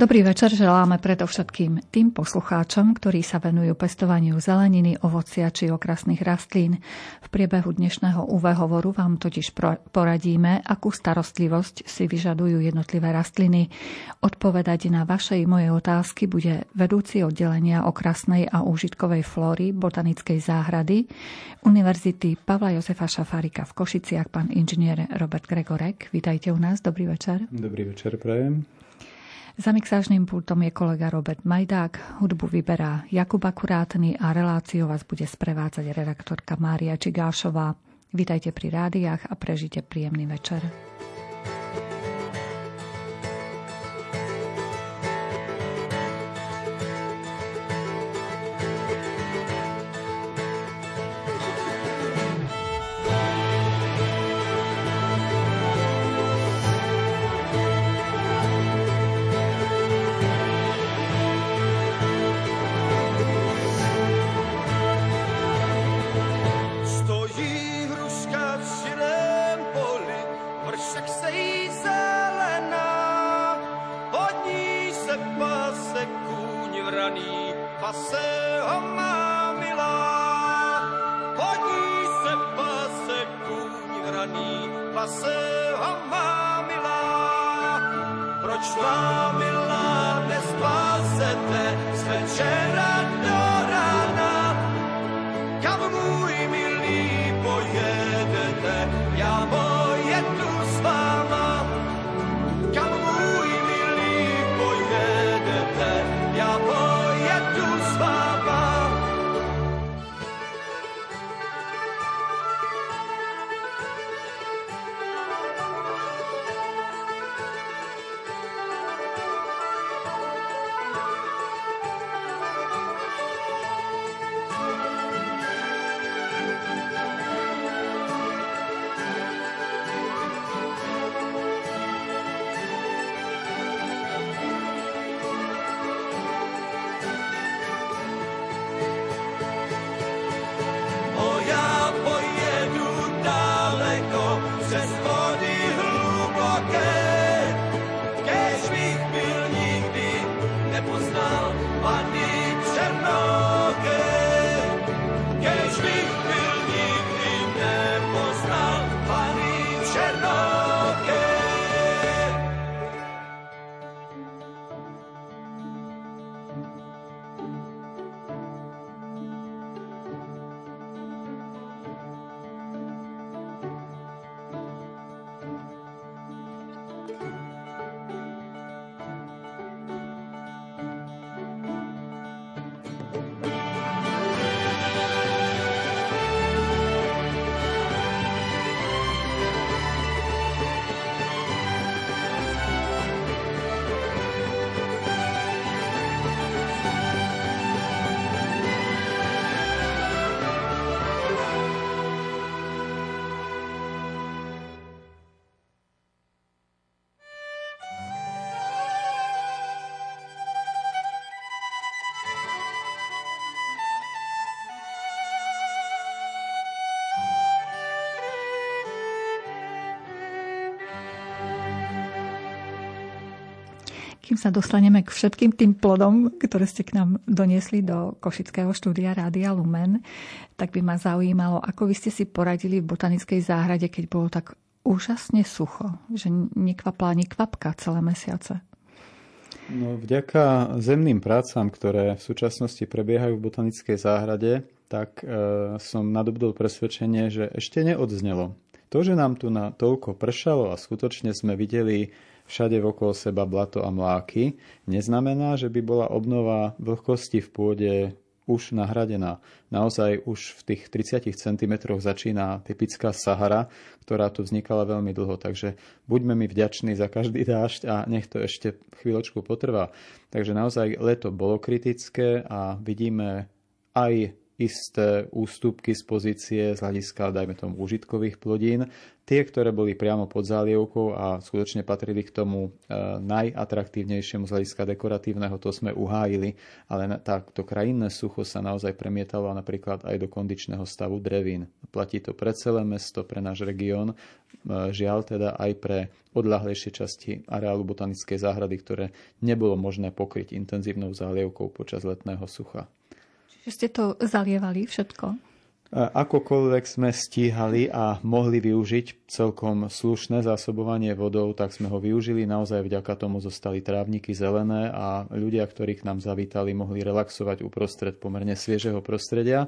Dobrý večer želáme predovšetkým tým poslucháčom, ktorí sa venujú pestovaniu zeleniny, ovocia či okrasných rastlín. V priebehu dnešného UV hovoru vám totiž poradíme, akú starostlivosť si vyžadujú jednotlivé rastliny. Odpovedať na vaše i moje otázky bude vedúci oddelenia okrasnej a úžitkovej flóry Botanickej záhrady Univerzity Pavla Jozefa Šafárika v Košiciach, pán inžinier Robert Gregorek. Vítajte u nás, dobrý večer. Dobrý večer, prajem. Za mixážnym pultom je kolega Robert Majdák, hudbu vyberá Jakub Akurátny a reláciu vás bude sprevádzať redaktorka Mária Čigášová. Vítajte pri rádiách a prežite príjemný večer. vlasého má milá, proč tvá kým sa dostaneme k všetkým tým plodom, ktoré ste k nám doniesli do Košického štúdia Rádia Lumen, tak by ma zaujímalo, ako vy ste si poradili v botanickej záhrade, keď bolo tak úžasne sucho, že nekvapla ani kvapka celé mesiace. No, vďaka zemným prácam, ktoré v súčasnosti prebiehajú v botanickej záhrade, tak e, som nadobudol presvedčenie, že ešte neodznelo. To, že nám tu na toľko pršalo a skutočne sme videli všade okolo seba blato a mláky, neznamená, že by bola obnova vlhkosti v pôde už nahradená. Naozaj už v tých 30 cm začína typická Sahara, ktorá tu vznikala veľmi dlho. Takže buďme mi vďační za každý dážď a nech to ešte chvíľočku potrvá. Takže naozaj leto bolo kritické a vidíme aj isté ústupky z pozície z hľadiska, dajme tomu, užitkových plodín. Tie, ktoré boli priamo pod zálievkou a skutočne patrili k tomu e, najatraktívnejšiemu z hľadiska dekoratívneho, to sme uhájili, ale to krajinné sucho sa naozaj premietalo napríklad aj do kondičného stavu drevín. Platí to pre celé mesto, pre náš región, e, žiaľ teda aj pre odľahlejšie časti areálu botanickej záhrady, ktoré nebolo možné pokryť intenzívnou zálievkou počas letného sucha. Čiže ste to zalievali všetko? Akokoľvek sme stíhali a mohli využiť celkom slušné zásobovanie vodou, tak sme ho využili. Naozaj vďaka tomu zostali trávniky zelené a ľudia, ktorí k nám zavítali, mohli relaxovať uprostred pomerne sviežeho prostredia.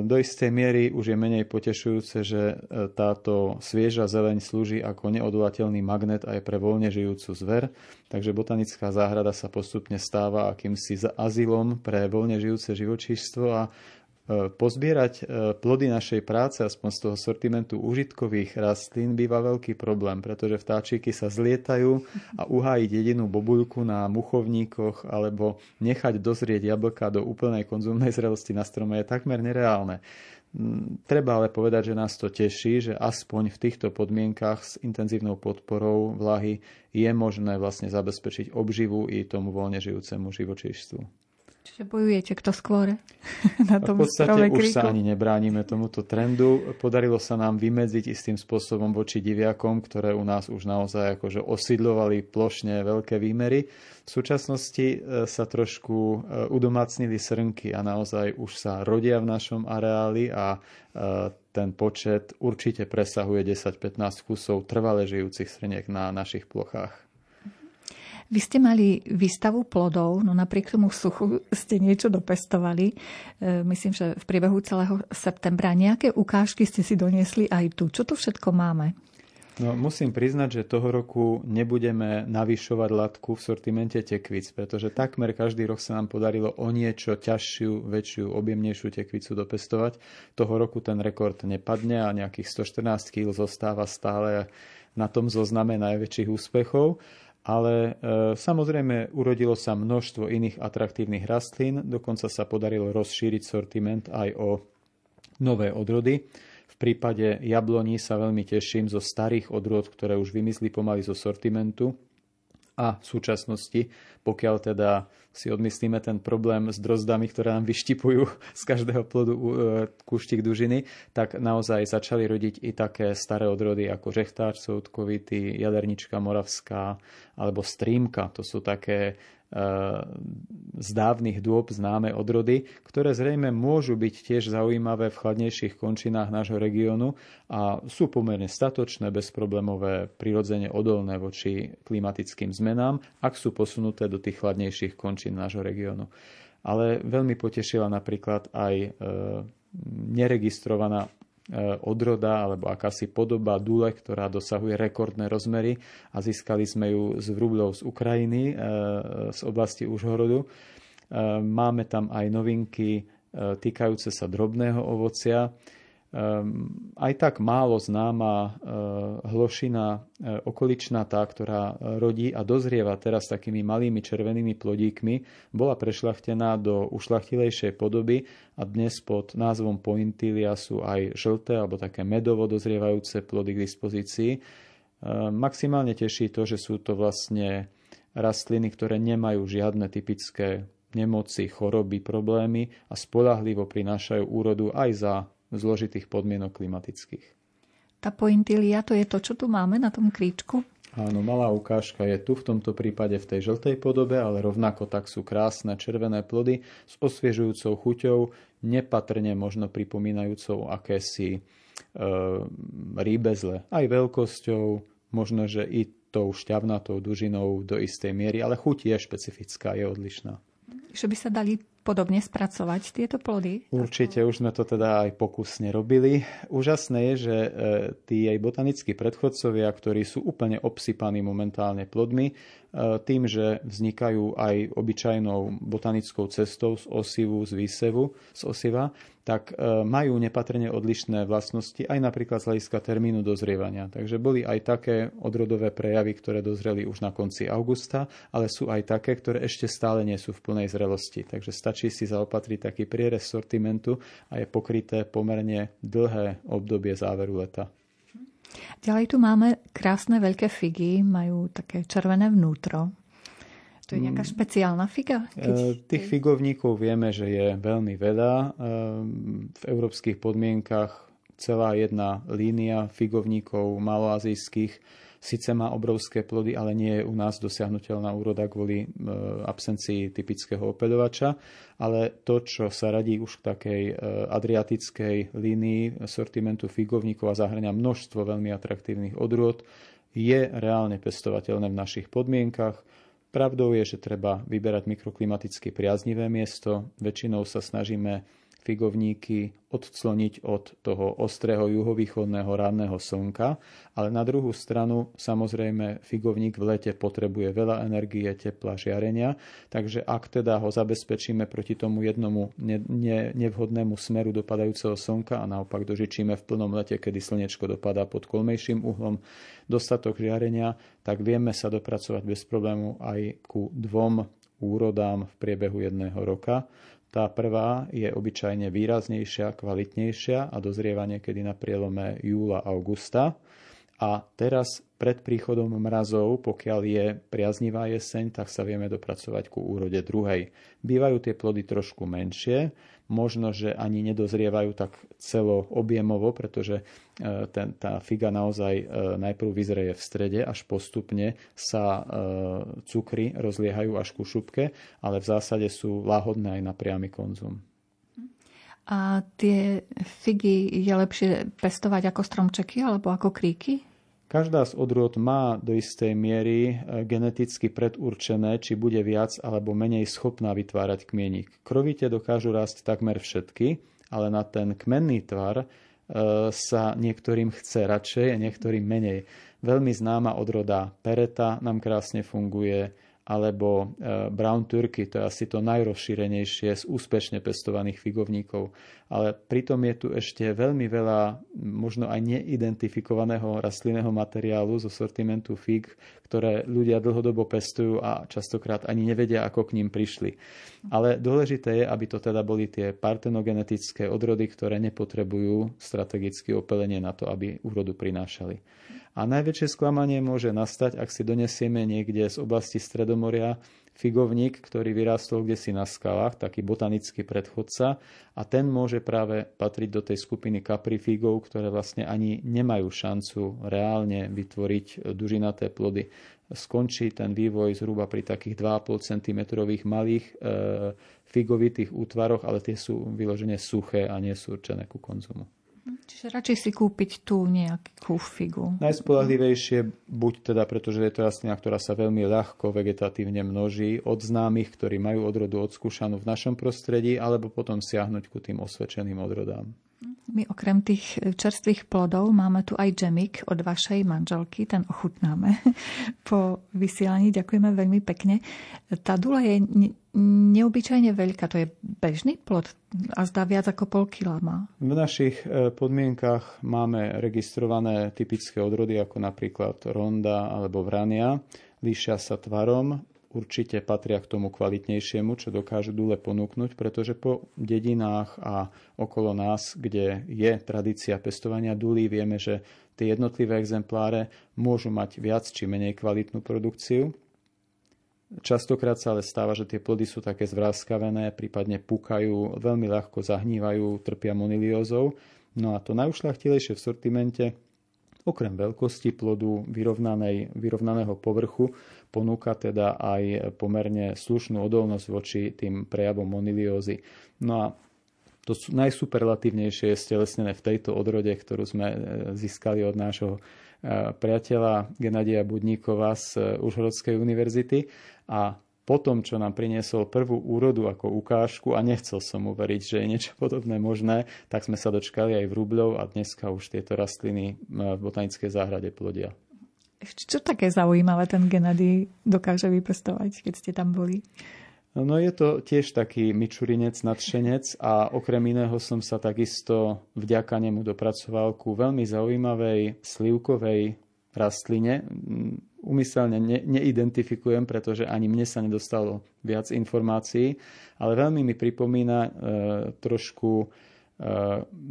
Do istej miery už je menej potešujúce, že e, táto svieža zeleň slúži ako neodvolateľný magnet aj pre voľne žijúcu zver, takže botanická záhrada sa postupne stáva akýmsi azylom pre voľne žijúce živočíštvo a pozbierať e, plody našej práce, aspoň z toho sortimentu užitkových rastlín, býva veľký problém, pretože vtáčiky sa zlietajú a uhájiť jedinú bobuľku na muchovníkoch alebo nechať dozrieť jablka do úplnej konzumnej zrelosti na strome je takmer nereálne. Mm, treba ale povedať, že nás to teší, že aspoň v týchto podmienkach s intenzívnou podporou vlahy je možné vlastne zabezpečiť obživu i tomu voľne žijúcemu živočíštvu. Čiže bojujete kto skôr na tom V podstate už sa ani nebránime tomuto trendu. Podarilo sa nám vymedziť istým spôsobom voči diviakom, ktoré u nás už naozaj akože osídlovali plošne veľké výmery. V súčasnosti e, sa trošku e, udomácnili srnky a naozaj už sa rodia v našom areáli a e, ten počet určite presahuje 10-15 kusov trvale žijúcich srniek na našich plochách. Vy ste mali výstavu plodov, no napriek tomu suchu ste niečo dopestovali. E, myslím, že v priebehu celého septembra nejaké ukážky ste si doniesli aj tu. Čo tu všetko máme? No, musím priznať, že toho roku nebudeme navyšovať latku v sortimente tekvic, pretože takmer každý rok sa nám podarilo o niečo ťažšiu, väčšiu, objemnejšiu tekvicu dopestovať. Toho roku ten rekord nepadne a nejakých 114 kg zostáva stále na tom zozname najväčších úspechov ale e, samozrejme urodilo sa množstvo iných atraktívnych rastlín, dokonca sa podarilo rozšíriť sortiment aj o nové odrody. V prípade jabloní sa veľmi teším zo starých odrod, ktoré už vymysli pomaly zo sortimentu a súčasnosti, pokiaľ teda si odmyslíme ten problém s drozdami, ktoré nám vyštipujú z každého plodu e, kúštik dužiny, tak naozaj začali rodiť i také staré odrody ako žechtáč soudkovitý, jadernička moravská alebo strímka. To sú také z dávnych dôb známe odrody, ktoré zrejme môžu byť tiež zaujímavé v chladnejších končinách nášho regiónu a sú pomerne statočné, bezproblémové, prirodzene odolné voči klimatickým zmenám, ak sú posunuté do tých chladnejších končín nášho regiónu. Ale veľmi potešila napríklad aj e, neregistrovaná E, odroda alebo akási podoba dule, ktorá dosahuje rekordné rozmery a získali sme ju z vrúbľov z Ukrajiny, e, z oblasti Užhorodu. E, máme tam aj novinky týkajúce sa drobného ovocia. Ehm, aj tak málo známa eh, hlošina eh, okoličná tá, ktorá rodí a dozrieva teraz takými malými červenými plodíkmi, bola prešľachtená do ušlachtilejšej podoby a dnes pod názvom pointilia sú aj žlté alebo také medovo dozrievajúce plody k dispozícii. Ehm, maximálne teší to, že sú to vlastne rastliny, ktoré nemajú žiadne typické nemoci, choroby, problémy a spolahlivo prinášajú úrodu aj za zložitých podmienok klimatických. Tá pointilia, to je to, čo tu máme na tom kríčku? Áno, malá ukážka je tu v tomto prípade v tej žltej podobe, ale rovnako tak sú krásne červené plody s osviežujúcou chuťou, nepatrne možno pripomínajúcou akési e, rýbezle. Aj veľkosťou, možno, že i tou šťavnatou dužinou do istej miery, ale chuť je špecifická, je odlišná. Že by sa dali podobne spracovať tieto plody? Určite, už sme to teda aj pokusne robili. Úžasné je, že e, tí aj botanickí predchodcovia, ktorí sú úplne obsypaní momentálne plodmi, tým, že vznikajú aj obyčajnou botanickou cestou z osivu, z výsevu, z osiva, tak e, majú nepatrne odlišné vlastnosti aj napríklad z hľadiska termínu dozrievania. Takže boli aj také odrodové prejavy, ktoré dozreli už na konci augusta, ale sú aj také, ktoré ešte stále nie sú v plnej zrelosti. Takže stačí si zaopatriť taký prierez sortimentu a je pokryté pomerne dlhé obdobie záveru leta. Ďalej tu máme krásne veľké figy, majú také červené vnútro. To je nejaká mm. špeciálna figa? Keď... E, tých figovníkov vieme, že je veľmi veľa. E, v európskych podmienkach celá jedna línia figovníkov maloazijských síce má obrovské plody, ale nie je u nás dosiahnutelná úroda kvôli e, absencii typického opeľovača. Ale to, čo sa radí už k takej adriatickej línii sortimentu figovníkov a zahrania množstvo veľmi atraktívnych odrôd, je reálne pestovateľné v našich podmienkach Pravdou je, že treba vyberať mikroklimaticky priaznivé miesto. Väčšinou sa snažíme figovníky odcloniť od toho ostrého juhovýchodného ranného slnka, ale na druhú stranu samozrejme figovník v lete potrebuje veľa energie, tepla, žiarenia, takže ak teda ho zabezpečíme proti tomu jednomu ne, ne, nevhodnému smeru dopadajúceho slnka a naopak dožičíme v plnom lete, kedy slnečko dopadá pod kolmejším uhlom dostatok žiarenia, tak vieme sa dopracovať bez problému aj ku dvom úrodám v priebehu jedného roka. Tá prvá je obyčajne výraznejšia, kvalitnejšia a dozrieva niekedy na prielome júla a teraz pred príchodom mrazov, pokiaľ je priaznivá jeseň, tak sa vieme dopracovať ku úrode druhej. Bývajú tie plody trošku menšie, možno, že ani nedozrievajú tak celo objemovo, pretože e, ten, tá figa naozaj e, najprv vyzreje v strede, až postupne sa e, cukry rozliehajú až ku šupke, ale v zásade sú láhodné aj na priamy konzum. A tie figy je lepšie pestovať ako stromčeky alebo ako kríky? Každá z odrôd má do istej miery e, geneticky predurčené, či bude viac alebo menej schopná vytvárať kmienik. Krovite dokážu rásť takmer všetky, ale na ten kmenný tvar e, sa niektorým chce radšej a niektorým menej. Veľmi známa odroda pereta nám krásne funguje, alebo e, brown turkey, to je asi to najrozšírenejšie z úspešne pestovaných figovníkov. Ale pritom je tu ešte veľmi veľa možno aj neidentifikovaného rastlinného materiálu zo sortimentu fig, ktoré ľudia dlhodobo pestujú a častokrát ani nevedia, ako k ním prišli. Ale dôležité je, aby to teda boli tie partenogenetické odrody, ktoré nepotrebujú strategické opelenie na to, aby úrodu prinášali. A najväčšie sklamanie môže nastať, ak si donesieme niekde z oblasti Stredomoria figovník, ktorý vyrástol kde si na skalách, taký botanický predchodca a ten môže práve patriť do tej skupiny kaprifigov, ktoré vlastne ani nemajú šancu reálne vytvoriť dužinaté plody. Skončí ten vývoj zhruba pri takých 2,5 cm malých e, figovitých útvaroch, ale tie sú vyložené suché a nie sú určené ku konzumu. Čiže radšej si kúpiť tú nejakú figu. Najspolahlivejšie buď teda, pretože je to rastlina, ktorá sa veľmi ľahko vegetatívne množí od známych, ktorí majú odrodu odskúšanú v našom prostredí, alebo potom siahnuť ku tým osvedčeným odrodám. My okrem tých čerstvých plodov máme tu aj džemik od vašej manželky, ten ochutnáme po vysielaní. Ďakujeme veľmi pekne. Tá dula je neobyčajne veľká, to je bežný plod a zdá viac ako pol kila má. V našich e, podmienkach máme registrované typické odrody ako napríklad ronda alebo vrania. Líšia sa tvarom, určite patria k tomu kvalitnejšiemu, čo dokážu dule ponúknuť, pretože po dedinách a okolo nás, kde je tradícia pestovania dulí, vieme, že tie jednotlivé exempláre môžu mať viac či menej kvalitnú produkciu. Častokrát sa ale stáva, že tie plody sú také zvráskavené, prípadne pukajú, veľmi ľahko zahnívajú, trpia moniliózou. No a to najušľachtilejšie v sortimente okrem veľkosti plodu, vyrovnaného povrchu, ponúka teda aj pomerne slušnú odolnosť voči tým prejavom moniliózy. No a to najsuperlatívnejšie je stelesnené v tejto odrode, ktorú sme e, získali od nášho e, priateľa Genadia Budníkova z e, Užhorodskej univerzity. A potom, čo nám priniesol prvú úrodu ako ukážku a nechcel som uveriť, že je niečo podobné možné, tak sme sa dočkali aj v Rubľov a dneska už tieto rastliny v botanickej záhrade plodia. Čo také zaujímavé ten Gennady dokáže vypestovať, keď ste tam boli? No je to tiež taký myčurinec, nadšenec a okrem iného som sa takisto vďaka nemu dopracoval ku veľmi zaujímavej slivkovej rastline. umyselne ne, neidentifikujem, pretože ani mne sa nedostalo viac informácií, ale veľmi mi pripomína e, trošku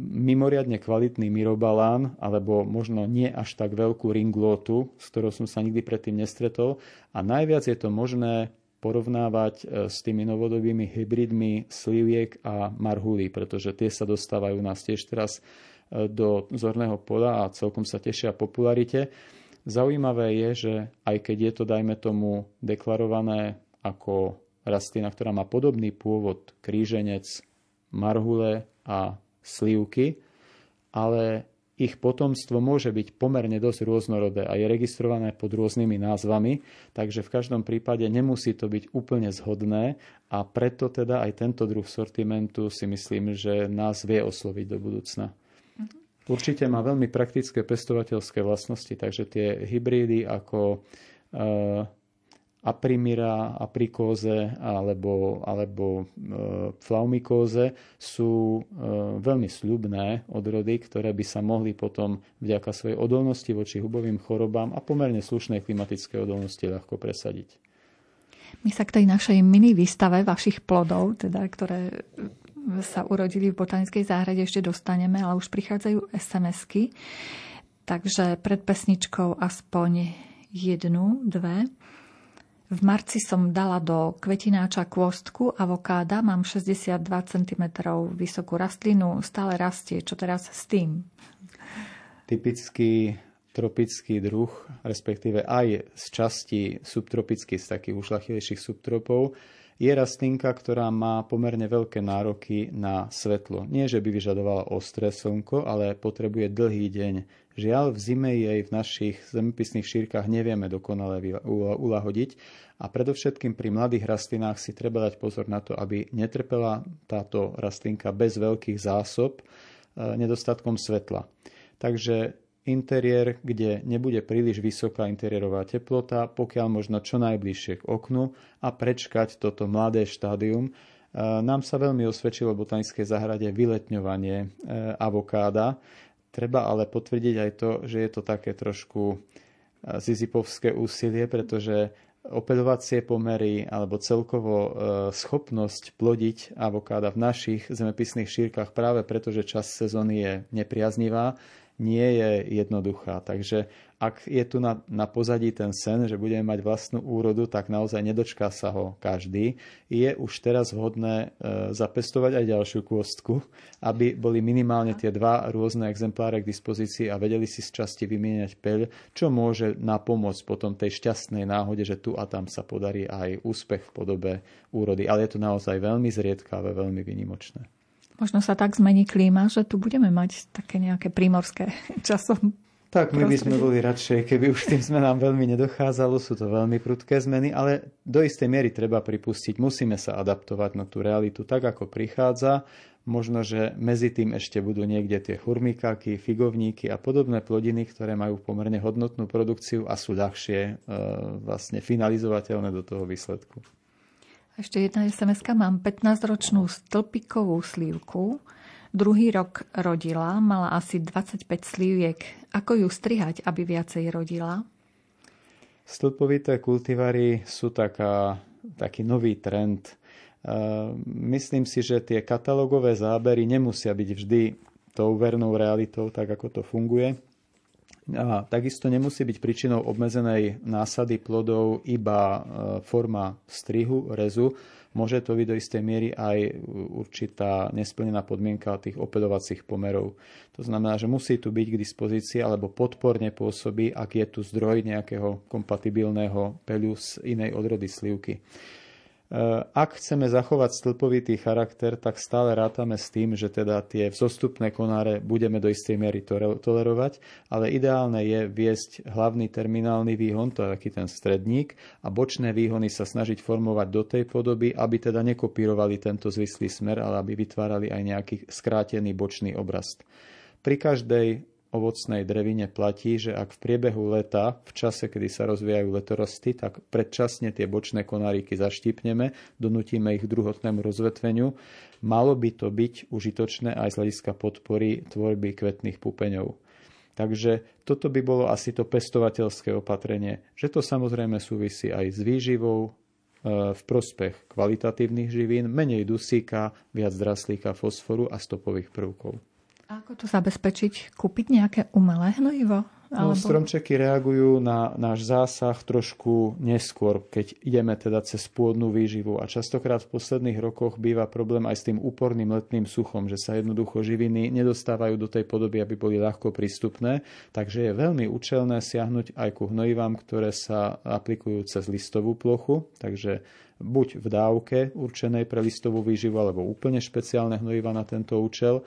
mimoriadne kvalitný mirobalán, alebo možno nie až tak veľkú ringlotu, s ktorou som sa nikdy predtým nestretol. A najviac je to možné porovnávať e, s tými novodobými hybridmi sliviek a marhulí, pretože tie sa dostávajú nás tiež teraz e, do zorného pola a celkom sa tešia popularite. Zaujímavé je, že aj keď je to, dajme tomu, deklarované ako rastlina, ktorá má podobný pôvod, kríženec, marhule a slivky, ale ich potomstvo môže byť pomerne dosť rôznorodé a je registrované pod rôznymi názvami, takže v každom prípade nemusí to byť úplne zhodné a preto teda aj tento druh sortimentu si myslím, že nás vie osloviť do budúcna. Určite má veľmi praktické pestovateľské vlastnosti, takže tie hybrídy ako uh, aprimira, aprikóze alebo, alebo uh, flaumikóze sú uh, veľmi sľubné odrody, ktoré by sa mohli potom vďaka svojej odolnosti voči hubovým chorobám a pomerne slušnej klimatické odolnosti ľahko presadiť. My sa k tej našej mini výstave vašich plodov, teda, ktoré sa urodili v botanickej záhrade, ešte dostaneme, ale už prichádzajú SMS-ky. Takže pred pesničkou aspoň jednu, dve. V marci som dala do kvetináča kôstku avokáda, mám 62 cm vysokú rastlinu, stále rastie. Čo teraz s tým? Typický tropický druh, respektíve aj z časti subtropický, z takých ušlachilejších subtropov, je rastlinka, ktorá má pomerne veľké nároky na svetlo. Nie, že by vyžadovala ostré slnko, ale potrebuje dlhý deň. Žiaľ, v zime jej v našich zemepisných šírkach nevieme dokonale ulahodiť a predovšetkým pri mladých rastlinách si treba dať pozor na to, aby netrpela táto rastlinka bez veľkých zásob e, nedostatkom svetla. Takže interiér, kde nebude príliš vysoká interiérová teplota, pokiaľ možno čo najbližšie k oknu a prečkať toto mladé štádium. E, nám sa veľmi osvedčilo v botanickej záhrade vyletňovanie e, avokáda. Treba ale potvrdiť aj to, že je to také trošku zizipovské úsilie, pretože opeľovacie pomery alebo celkovo e, schopnosť plodiť avokáda v našich zemepisných šírkach práve preto, že čas sezóny je nepriaznivá, nie je jednoduchá. Takže ak je tu na, na pozadí ten sen, že budeme mať vlastnú úrodu, tak naozaj nedočká sa ho každý. Je už teraz vhodné e, zapestovať aj ďalšiu kôstku, aby boli minimálne tie dva rôzne exempláre k dispozícii a vedeli si z časti vymieňať peľ, čo môže napomôcť potom tej šťastnej náhode, že tu a tam sa podarí aj úspech v podobe úrody. Ale je to naozaj veľmi zriedkavé, veľmi vynimočné. Možno sa tak zmení klíma, že tu budeme mať také nejaké prímorské časom. Tak my by sme boli radšej, keby už tým zmenám veľmi nedochádzalo, sú to veľmi prudké zmeny, ale do istej miery treba pripustiť, musíme sa adaptovať na tú realitu tak, ako prichádza. Možno, že medzi tým ešte budú niekde tie churmikáky, figovníky a podobné plodiny, ktoré majú pomerne hodnotnú produkciu a sú ľahšie e, vlastne finalizovateľné do toho výsledku. Ešte jedna sms Mám 15-ročnú stĺpikovú slívku. Druhý rok rodila, mala asi 25 slíviek. Ako ju strihať, aby viacej rodila? Stĺpovité kultivary sú taká, taký nový trend. Myslím si, že tie katalógové zábery nemusia byť vždy tou vernou realitou, tak ako to funguje. A takisto nemusí byť príčinou obmedzenej násady plodov iba e, forma strihu, rezu. Môže to byť do istej miery aj určitá nesplnená podmienka tých opeľovacích pomerov. To znamená, že musí tu byť k dispozícii alebo podporne pôsobí, ak je tu zdroj nejakého kompatibilného peľu z inej odrody slivky. Eh, ak chceme zachovať stĺpovitý charakter, tak stále rátame s tým, že teda tie vzostupné konáre budeme do istej miery tolerovať, ale ideálne je viesť hlavný terminálny výhon, to je taký ten stredník, a bočné výhony sa snažiť formovať do tej podoby, aby teda nekopírovali tento zvislý smer, ale aby vytvárali aj nejaký skrátený bočný obraz. Pri každej ovocnej drevine platí, že ak v priebehu leta, v čase, kedy sa rozvíjajú letorosty, tak predčasne tie bočné konáriky zaštípneme, donutíme ich druhotnému rozvetveniu. Malo by to byť užitočné aj z hľadiska podpory tvorby kvetných pupeňov. Takže toto by bolo asi to pestovateľské opatrenie, že to samozrejme súvisí aj s výživou e, v prospech kvalitatívnych živín, menej dusíka, viac draslíka, fosforu a stopových prvkov. A ako to zabezpečiť? Kúpiť nejaké umelé hnojivo? No, alebo... stromčeky reagujú na náš zásah trošku neskôr, keď ideme teda cez pôdnu výživu. A častokrát v posledných rokoch býva problém aj s tým úporným letným suchom, že sa jednoducho živiny nedostávajú do tej podoby, aby boli ľahko prístupné. Takže je veľmi účelné siahnuť aj ku hnojivám, ktoré sa aplikujú cez listovú plochu. Takže buď v dávke určenej pre listovú výživu, alebo úplne špeciálne hnojiva na tento účel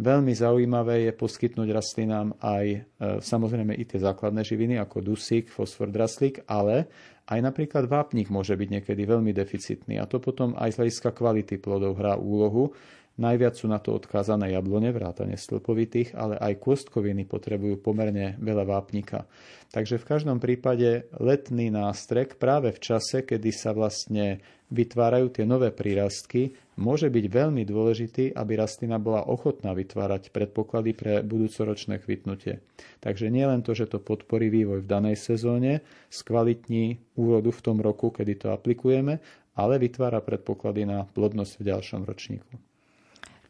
Veľmi zaujímavé je poskytnúť rastlinám aj e, samozrejme i tie základné živiny ako dusík, fosfor, draslík, ale aj napríklad vápnik môže byť niekedy veľmi deficitný a to potom aj z hľadiska kvality plodov hrá úlohu. Najviac sú na to odkázané jablone, vrátane stĺpovitých, ale aj kôstkoviny potrebujú pomerne veľa vápnika. Takže v každom prípade letný nástrek práve v čase, kedy sa vlastne vytvárajú tie nové prírastky, môže byť veľmi dôležitý, aby rastlina bola ochotná vytvárať predpoklady pre budúcoročné kvitnutie. Takže nie len to, že to podporí vývoj v danej sezóne, skvalitní úrodu v tom roku, kedy to aplikujeme, ale vytvára predpoklady na plodnosť v ďalšom ročníku.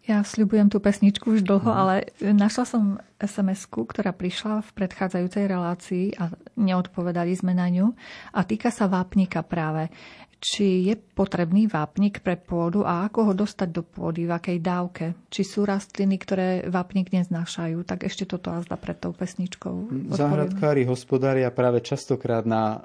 Ja sľubujem tú pesničku už dlho, mm. ale našla som sms ktorá prišla v predchádzajúcej relácii a neodpovedali sme na ňu a týka sa vápnika práve či je potrebný vápnik pre pôdu a ako ho dostať do pôdy, v akej dávke. Či sú rastliny, ktoré vápnik neznášajú, tak ešte toto azda pred tou pesničkou. Záhradkári hospodária práve častokrát na uh,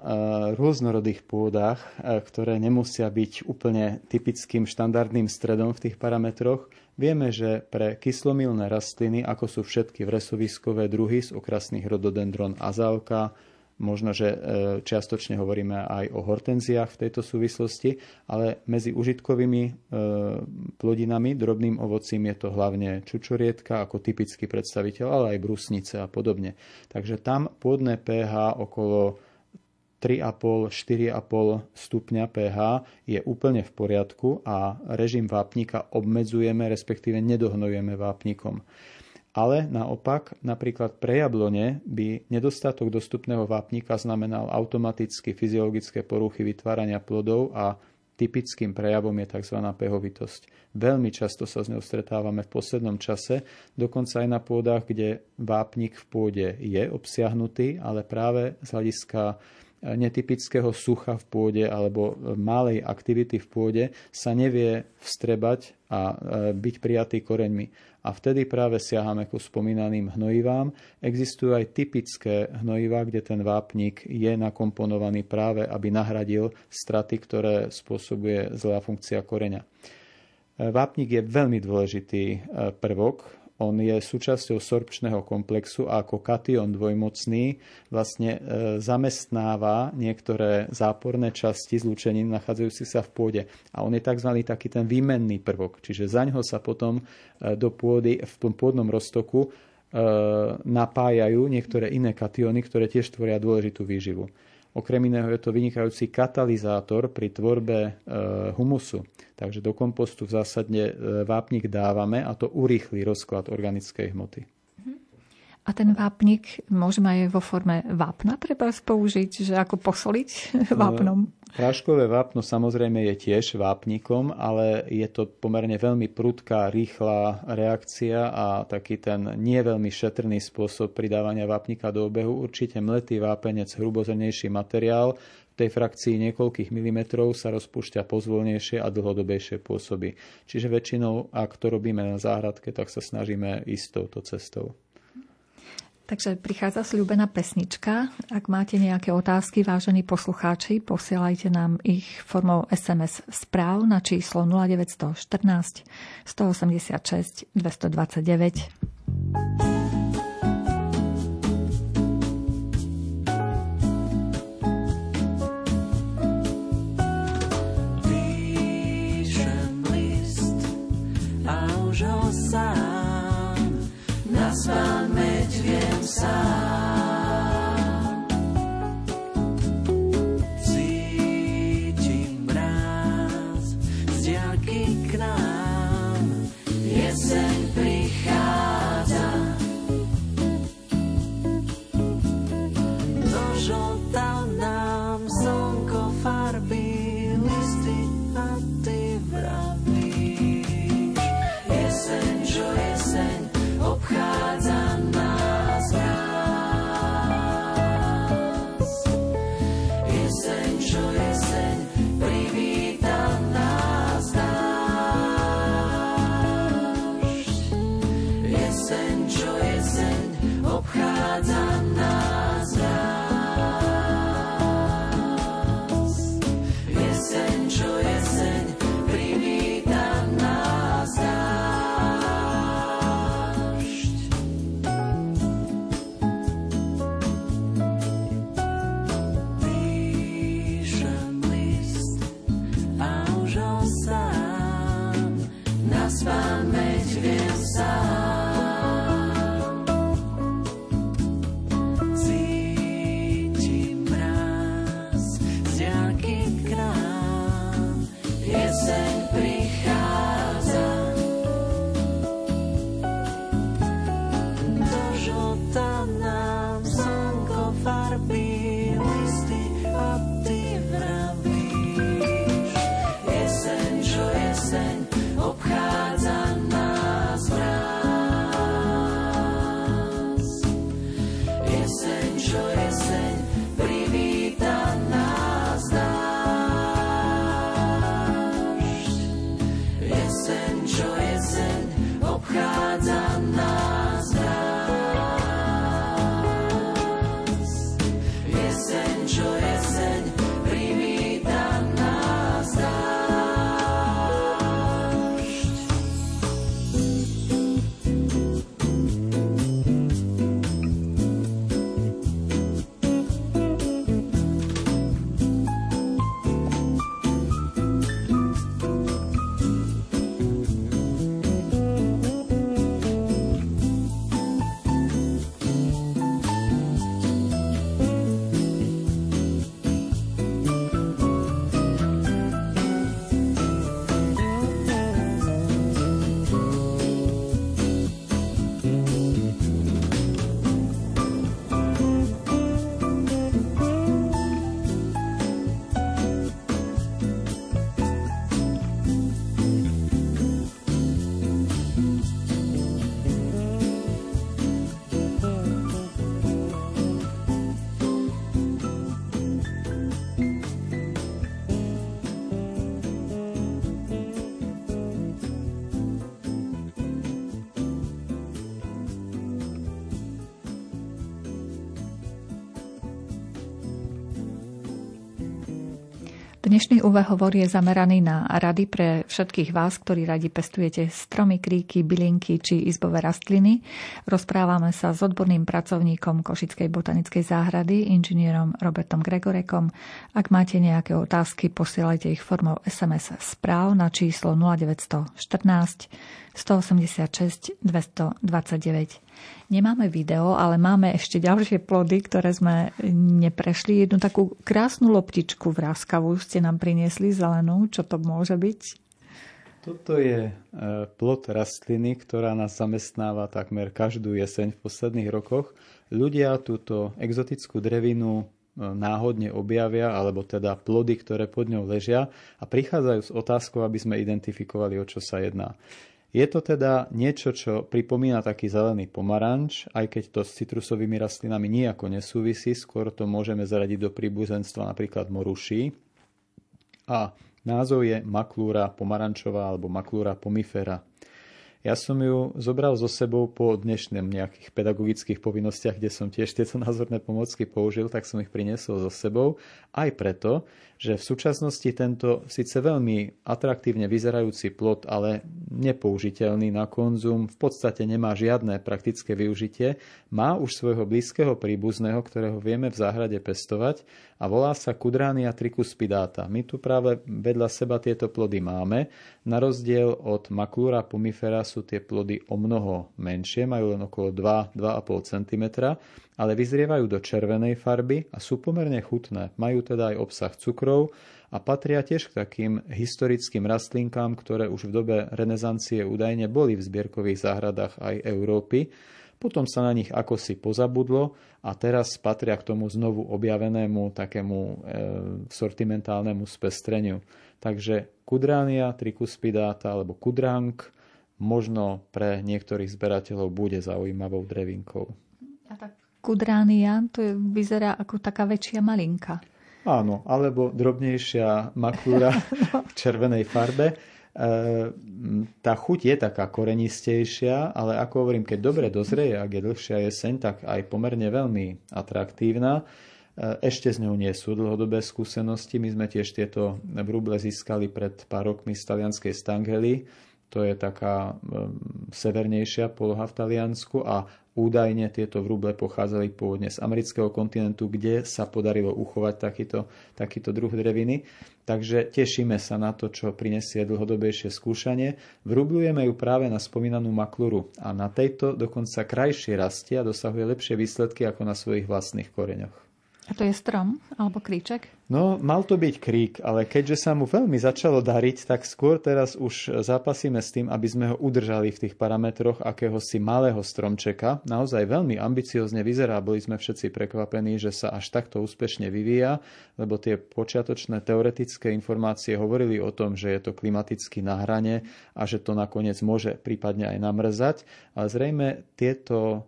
rôznorodých pôdach, uh, ktoré nemusia byť úplne typickým štandardným stredom v tých parametroch. Vieme, že pre kyslomilné rastliny, ako sú všetky vresoviskové druhy z okrasných rododendron azálka, Možno, že e, čiastočne hovoríme aj o hortenziách v tejto súvislosti, ale medzi užitkovými e, plodinami, drobným ovocím je to hlavne čučorietka ako typický predstaviteľ, ale aj brusnice a podobne. Takže tam pôdne pH okolo 3,5, 4,5 stupňa pH je úplne v poriadku a režim vápnika obmedzujeme, respektíve nedohnojujeme vápnikom. Ale naopak, napríklad pre jablone by nedostatok dostupného vápnika znamenal automaticky fyziologické poruchy vytvárania plodov a typickým prejavom je tzv. pehovitosť. Veľmi často sa s ňou stretávame v poslednom čase, dokonca aj na pôdach, kde vápnik v pôde je obsiahnutý, ale práve z hľadiska netypického sucha v pôde alebo malej aktivity v pôde sa nevie vstrebať a e, byť prijatý koreňmi a vtedy práve siahame ku spomínaným hnojivám. Existujú aj typické hnojivá, kde ten vápnik je nakomponovaný práve, aby nahradil straty, ktoré spôsobuje zlá funkcia koreňa. Vápnik je veľmi dôležitý e, prvok on je súčasťou sorpčného komplexu a ako kation dvojmocný vlastne e, zamestnáva niektoré záporné časti zlúčenín nachádzajúci sa v pôde. A on je tzv. taký ten výmenný prvok. Čiže za ňo sa potom e, do pôdy v tom pôdnom roztoku e, napájajú niektoré iné kationy, ktoré tiež tvoria dôležitú výživu. Okrem iného je to vynikajúci katalizátor pri tvorbe e, humusu. Takže do kompostu v zásade e, vápnik dávame a to urýchli rozklad organickej hmoty. A ten vápnik môžeme aj vo forme vápna treba použiť, že ako posoliť vápnom? Práškové vápno samozrejme je tiež vápnikom, ale je to pomerne veľmi prudká, rýchla reakcia a taký ten nie veľmi šetrný spôsob pridávania vápnika do obehu. Určite mletý vápenec, hrubozrnejší materiál, v tej frakcii niekoľkých milimetrov sa rozpúšťa pozvolnejšie a dlhodobejšie pôsoby. Čiže väčšinou, ak to robíme na záhradke, tak sa snažíme ísť touto cestou. Takže prichádza slúbená pesnička. Ak máte nejaké otázky, vážení poslucháči, posielajte nám ich formou SMS správ na číslo 0914 186 229. Beispiel UV hovor je zameraný na rady pre všetkých vás, ktorí radi pestujete stromy, kríky, bylinky či izbové rastliny. Rozprávame sa s odborným pracovníkom Košickej botanickej záhrady, inžinierom Robertom Gregorekom. Ak máte nejaké otázky, posielajte ich formou SMS správ na číslo 0914 186 229. Nemáme video, ale máme ešte ďalšie plody, ktoré sme neprešli. Jednu takú krásnu loptičku vráskavú ste nám priniesli zelenú. Čo to môže byť? Toto je e, plod rastliny, ktorá nás zamestnáva takmer každú jeseň v posledných rokoch. Ľudia túto exotickú drevinu e, náhodne objavia, alebo teda plody, ktoré pod ňou ležia a prichádzajú s otázkou, aby sme identifikovali, o čo sa jedná. Je to teda niečo, čo pripomína taký zelený pomaranč, aj keď to s citrusovými rastlinami nijako nesúvisí, skôr to môžeme zaradiť do príbuzenstva napríklad moruší. A názov je maklúra pomarančová alebo maklúra pomifera. Ja som ju zobral so sebou po dnešných nejakých pedagogických povinnostiach, kde som tiež tieto názorné pomocky použil, tak som ich priniesol so sebou. Aj preto, že v súčasnosti tento síce veľmi atraktívne vyzerajúci plot, ale nepoužiteľný na konzum, v podstate nemá žiadne praktické využitie, má už svojho blízkeho príbuzného, ktorého vieme v záhrade pestovať a volá sa Kudránia tricuspidata. My tu práve vedľa seba tieto plody máme. Na rozdiel od Maklura pomifera sú tie plody o mnoho menšie, majú len okolo 2-2,5 cm ale vyzrievajú do červenej farby a sú pomerne chutné. Majú teda aj obsah cukrov a patria tiež k takým historickým rastlinkám, ktoré už v dobe renesancie údajne boli v zbierkových záhradách aj Európy. Potom sa na nich ako si pozabudlo a teraz patria k tomu znovu objavenému takému e, sortimentálnemu spestreniu. Takže kudránia tricuspidáta alebo kudránk možno pre niektorých zberateľov bude zaujímavou drevinkou. A tak kudránia, to je, vyzerá ako taká väčšia malinka. Áno, alebo drobnejšia maklúra v červenej farbe. E, tá chuť je taká korenistejšia, ale ako hovorím, keď dobre dozrie, ak je dlhšia jeseň, tak aj pomerne veľmi atraktívna. E, ešte z ňou nie sú dlhodobé skúsenosti. My sme tiež tieto vrúble získali pred pár rokmi z talianskej Stangely. To je taká severnejšia poloha v Taliansku a Údajne tieto vruble pochádzali pôvodne z amerického kontinentu, kde sa podarilo uchovať takýto, takýto druh dreviny. Takže tešíme sa na to, čo prinesie dlhodobejšie skúšanie. Vrublujeme ju práve na spomínanú makluru a na tejto dokonca krajšie rastie a dosahuje lepšie výsledky ako na svojich vlastných koreňoch. A to je strom alebo kríček? No, mal to byť krík, ale keďže sa mu veľmi začalo dariť, tak skôr teraz už zápasíme s tým, aby sme ho udržali v tých parametroch akéhosi malého stromčeka. Naozaj veľmi ambiciozne vyzerá, boli sme všetci prekvapení, že sa až takto úspešne vyvíja, lebo tie počiatočné teoretické informácie hovorili o tom, že je to klimaticky na hrane a že to nakoniec môže prípadne aj namrzať, ale zrejme tieto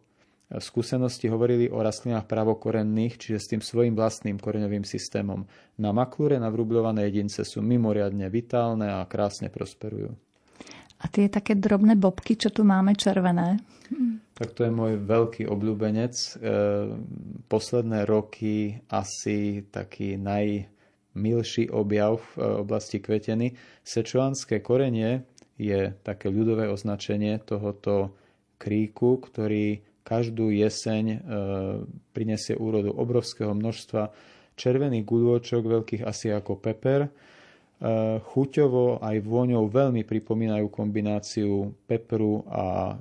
skúsenosti hovorili o rastlinách pravokorenných, čiže s tým svojim vlastným koreňovým systémom. Na maklúre navrubľované jedince sú mimoriadne vitálne a krásne prosperujú. A tie také drobné bobky, čo tu máme červené? Tak to je môj veľký obľúbenec. E, posledné roky asi taký najmilší objav v oblasti kveteny. Sečuánske korenie je také ľudové označenie tohoto kríku, ktorý každú jeseň e, prinesie úrodu obrovského množstva červených guľôčok, veľkých asi ako peper. E, chuťovo aj vôňou veľmi pripomínajú kombináciu pepru a e,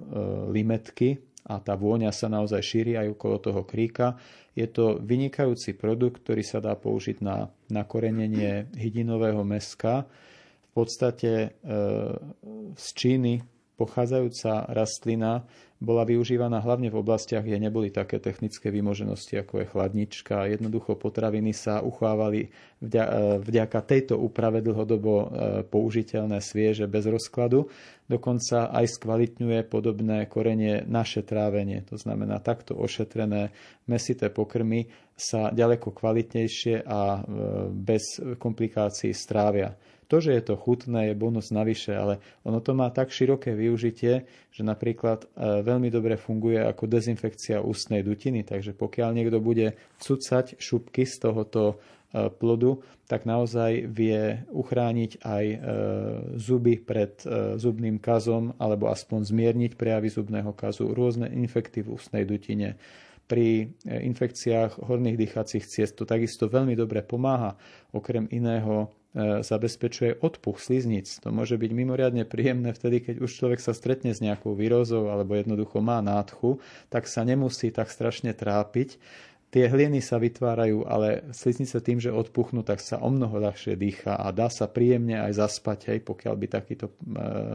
limetky a tá vôňa sa naozaj šíri aj okolo toho kríka. Je to vynikajúci produkt, ktorý sa dá použiť na, na korenenie hydinového meska. V podstate z Číny pochádzajúca rastlina bola využívaná hlavne v oblastiach, kde neboli také technické vymoženosti, ako je chladnička. Jednoducho potraviny sa uchávali e, vďaka tejto úprave dlhodobo e, použiteľné, svieže, bez rozkladu. Dokonca aj skvalitňuje podobné korenie naše trávenie. To znamená, takto ošetrené mesité pokrmy sa ďaleko kvalitnejšie a e, bez komplikácií strávia. To, že je to chutné, je bonus navyše, ale ono to má tak široké využitie, že napríklad e, veľmi dobre funguje ako dezinfekcia ústnej dutiny, takže pokiaľ niekto bude cucať šupky z tohoto plodu, tak naozaj vie uchrániť aj zuby pred zubným kazom alebo aspoň zmierniť prejavy zubného kazu, rôzne infekty v ústnej dutine, pri infekciách horných dýchacích ciest to takisto veľmi dobre pomáha. Okrem iného E, zabezpečuje odpuch sliznic. To môže byť mimoriadne príjemné vtedy, keď už človek sa stretne s nejakou výrozou alebo jednoducho má nádchu, tak sa nemusí tak strašne trápiť. Tie hlieny sa vytvárajú, ale sliznice tým, že odpuchnú, tak sa o mnoho ľahšie dýcha a dá sa príjemne aj zaspať, hej, pokiaľ by takýto e,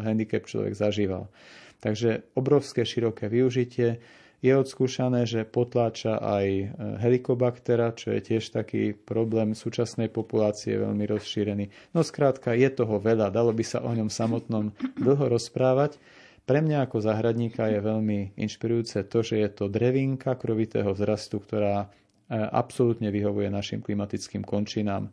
handicap človek zažíval. Takže obrovské široké využitie je odskúšané, že potláča aj e, helikobaktera, čo je tiež taký problém súčasnej populácie, veľmi rozšírený. No skrátka, je toho veľa, dalo by sa o ňom samotnom dlho rozprávať. Pre mňa ako zahradníka je veľmi inšpirujúce to, že je to drevinka krovitého vzrastu, ktorá e, absolútne vyhovuje našim klimatickým končinám.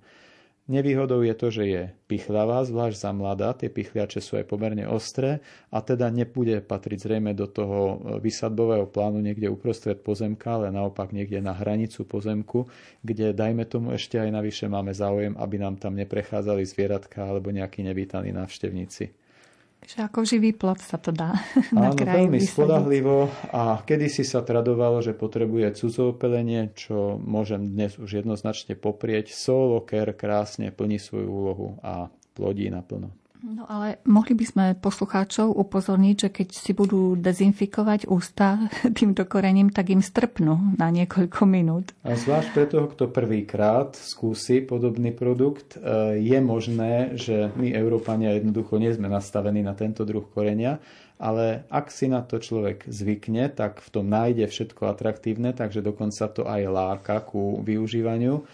Nevýhodou je to, že je pichlavá, zvlášť za mladá, tie pichliače sú aj pomerne ostré a teda nebude patriť zrejme do toho vysadbového plánu niekde uprostred pozemka, ale naopak niekde na hranicu pozemku, kde dajme tomu ešte aj navyše máme záujem, aby nám tam neprechádzali zvieratka alebo nejakí nevítaní návštevníci. Že ako živý plot sa to dá na Áno, veľmi vysadiť. spolahlivo a kedysi sa tradovalo, že potrebuje cudzoopelenie, čo môžem dnes už jednoznačne poprieť. Solo care krásne plní svoju úlohu a plodí naplno. No ale mohli by sme poslucháčov upozorniť, že keď si budú dezinfikovať ústa týmto korením, tak im strpnú na niekoľko minút. A zvlášť pre toho, kto prvýkrát skúsi podobný produkt, e, je možné, že my, Európania, jednoducho nie sme nastavení na tento druh korenia, ale ak si na to človek zvykne, tak v tom nájde všetko atraktívne, takže dokonca to aj láka ku využívaniu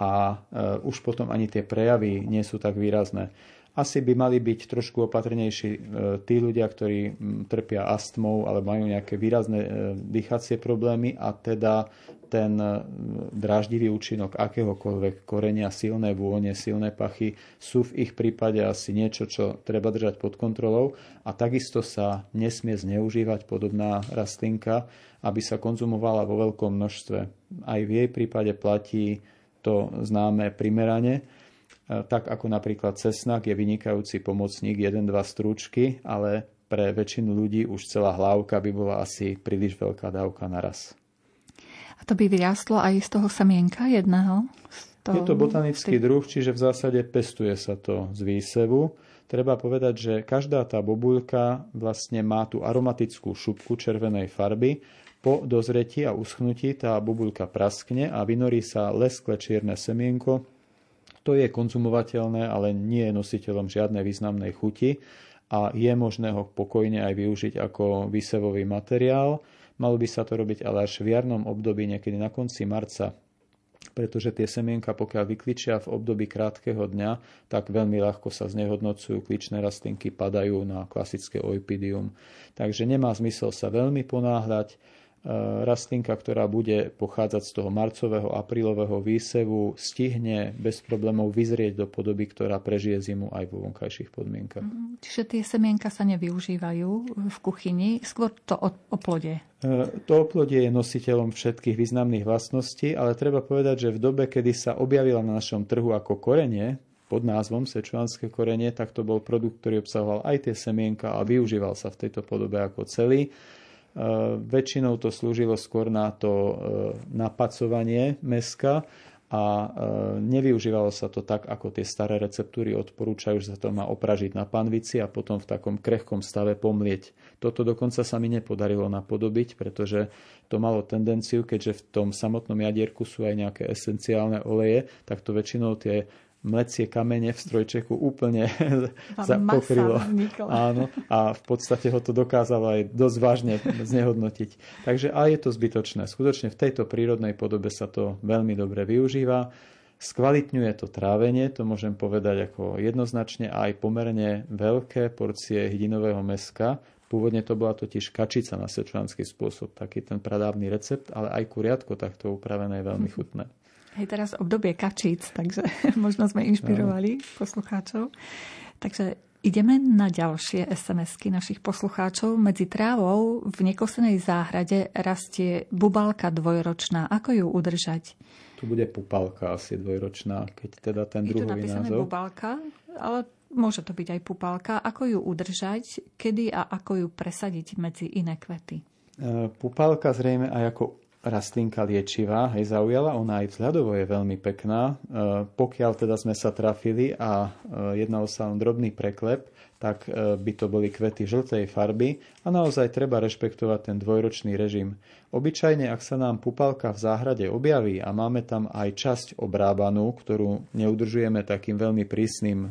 a e, už potom ani tie prejavy nie sú tak výrazné asi by mali byť trošku opatrnejší e, tí ľudia, ktorí trpia astmou alebo majú nejaké výrazné e, dýchacie problémy a teda ten e, dráždivý účinok akéhokoľvek korenia, silné vône, silné pachy sú v ich prípade asi niečo, čo treba držať pod kontrolou a takisto sa nesmie zneužívať podobná rastlinka, aby sa konzumovala vo veľkom množstve. Aj v jej prípade platí to známe primerane, tak ako napríklad cesnak je vynikajúci pomocník 1-2 strúčky, ale pre väčšinu ľudí už celá hlavka by bola asi príliš veľká dávka naraz. A to by vyrástlo aj z toho semienka jedného? To... Je to botanický druh, čiže v zásade pestuje sa to z výsevu. Treba povedať, že každá tá bobuľka vlastne má tú aromatickú šupku červenej farby. Po dozretí a uschnutí tá bobuľka praskne a vynorí sa leskle čierne semienko, to je konzumovateľné, ale nie je nositeľom žiadnej významnej chuti a je možné ho pokojne aj využiť ako výsevový materiál. Malo by sa to robiť ale až v jarnom období, niekedy na konci marca, pretože tie semienka, pokiaľ vykličia v období krátkeho dňa, tak veľmi ľahko sa znehodnocujú, kličné rastlinky padajú na klasické oipidium. Takže nemá zmysel sa veľmi ponáhľať rastlinka, ktorá bude pochádzať z toho marcového, aprílového výsevu, stihne bez problémov vyzrieť do podoby, ktorá prežije zimu aj vo vonkajších podmienkach. Mhm. Čiže tie semienka sa nevyužívajú v kuchyni, skôr to oplodie. To oplodie je nositeľom všetkých významných vlastností, ale treba povedať, že v dobe, kedy sa objavila na našom trhu ako korenie, pod názvom sečuánske korenie, tak to bol produkt, ktorý obsahoval aj tie semienka a využíval sa v tejto podobe ako celý. E, väčšinou to slúžilo skôr na to e, napacovanie meska a e, nevyužívalo sa to tak, ako tie staré receptúry odporúčajú, že sa to má opražiť na panvici a potom v takom krehkom stave pomlieť. Toto dokonca sa mi nepodarilo napodobiť, pretože to malo tendenciu, keďže v tom samotnom jadierku sú aj nejaké esenciálne oleje, tak to väčšinou tie mlecie kamene v strojčeku úplne pokrylo. Áno, a v podstate ho to dokázalo aj dosť vážne znehodnotiť. Takže a je to zbytočné. Skutočne v tejto prírodnej podobe sa to veľmi dobre využíva. Skvalitňuje to trávenie, to môžem povedať ako jednoznačne, a aj pomerne veľké porcie hydinového meska. Pôvodne to bola totiž kačica na sečuánsky spôsob, taký ten pradávny recept, ale aj kuriatko takto upravené je veľmi chutné. Hej, teraz obdobie kačíc, takže možno sme inšpirovali no. poslucháčov. Takže ideme na ďalšie SMS-ky našich poslucháčov. Medzi trávou v nekosenej záhrade rastie bubalka dvojročná. Ako ju udržať? Tu bude pupalka asi dvojročná, keď teda ten Je druhový tu napísané názov. pupalka, ale môže to byť aj pupalka. Ako ju udržať, kedy a ako ju presadiť medzi iné kvety? E, pupalka zrejme aj ako rastlinka liečivá, hej, zaujala. Ona aj vzhľadovo je veľmi pekná. E, pokiaľ teda sme sa trafili a e, jednalo sa o drobný preklep, tak e, by to boli kvety žltej farby a naozaj treba rešpektovať ten dvojročný režim. Obyčajne, ak sa nám pupalka v záhrade objaví a máme tam aj časť obrábanú, ktorú neudržujeme takým veľmi prísnym e,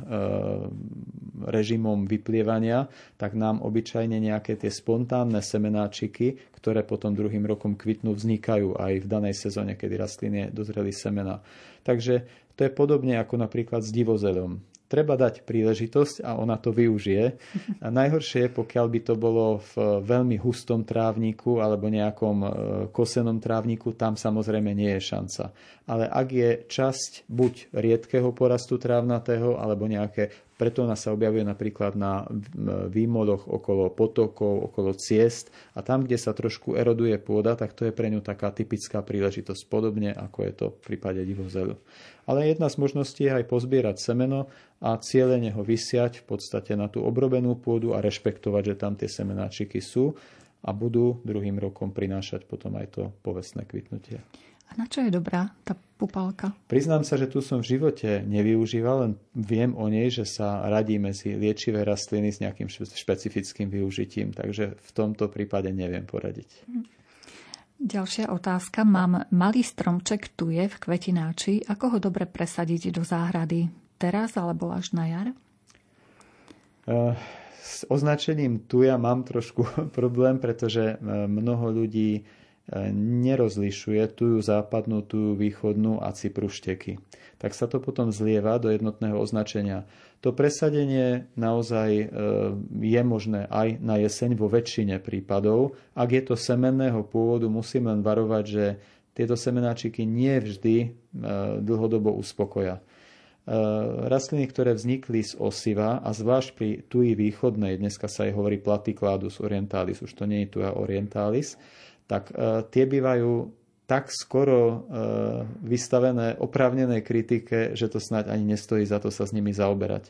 režimom vyplievania, tak nám obyčajne nejaké tie spontánne semenáčiky, ktoré potom druhým rokom kvitnú, vznikajú aj v danej sezóne, kedy rastliny dozreli semena. Takže to je podobne ako napríklad s divozelom treba dať príležitosť a ona to využije. A najhoršie je, pokiaľ by to bolo v veľmi hustom trávniku alebo nejakom e, kosenom trávniku, tam samozrejme nie je šanca. Ale ak je časť buď riedkeho porastu trávnatého alebo nejaké preto ona sa objavuje napríklad na výmoloch okolo potokov, okolo ciest a tam, kde sa trošku eroduje pôda, tak to je pre ňu taká typická príležitosť, podobne ako je to v prípade divozelu. Ale jedna z možností je aj pozbierať semeno a cieľene ho vysiať v podstate na tú obrobenú pôdu a rešpektovať, že tam tie semenáčiky sú a budú druhým rokom prinášať potom aj to povestné kvitnutie. A na čo je dobrá tá pupalka? Priznám sa, že tu som v živote nevyužíval, len viem o nej, že sa radí medzi liečivé rastliny s nejakým špecifickým využitím, takže v tomto prípade neviem poradiť. Ďalšia otázka. Mám malý stromček tu je v kvetináči. Ako ho dobre presadiť do záhrady? Teraz alebo až na jar? Uh, s označením tuja mám trošku problém, pretože eh, mnoho ľudí nerozlišuje tu západnú, tu východnú a cyprušteky. Tak sa to potom zlieva do jednotného označenia. To presadenie naozaj e, je možné aj na jeseň vo väčšine prípadov. Ak je to semenného pôvodu, musím len varovať, že tieto semenáčiky nie vždy e, dlhodobo uspokoja. E, rastliny, ktoré vznikli z osiva a zvlášť pri tuji východnej, dneska sa jej hovorí Platycladus orientalis, už to nie je tuja orientalis, tak e, tie bývajú tak skoro e, vystavené oprávnenej kritike, že to snáď ani nestojí za to sa s nimi zaoberať.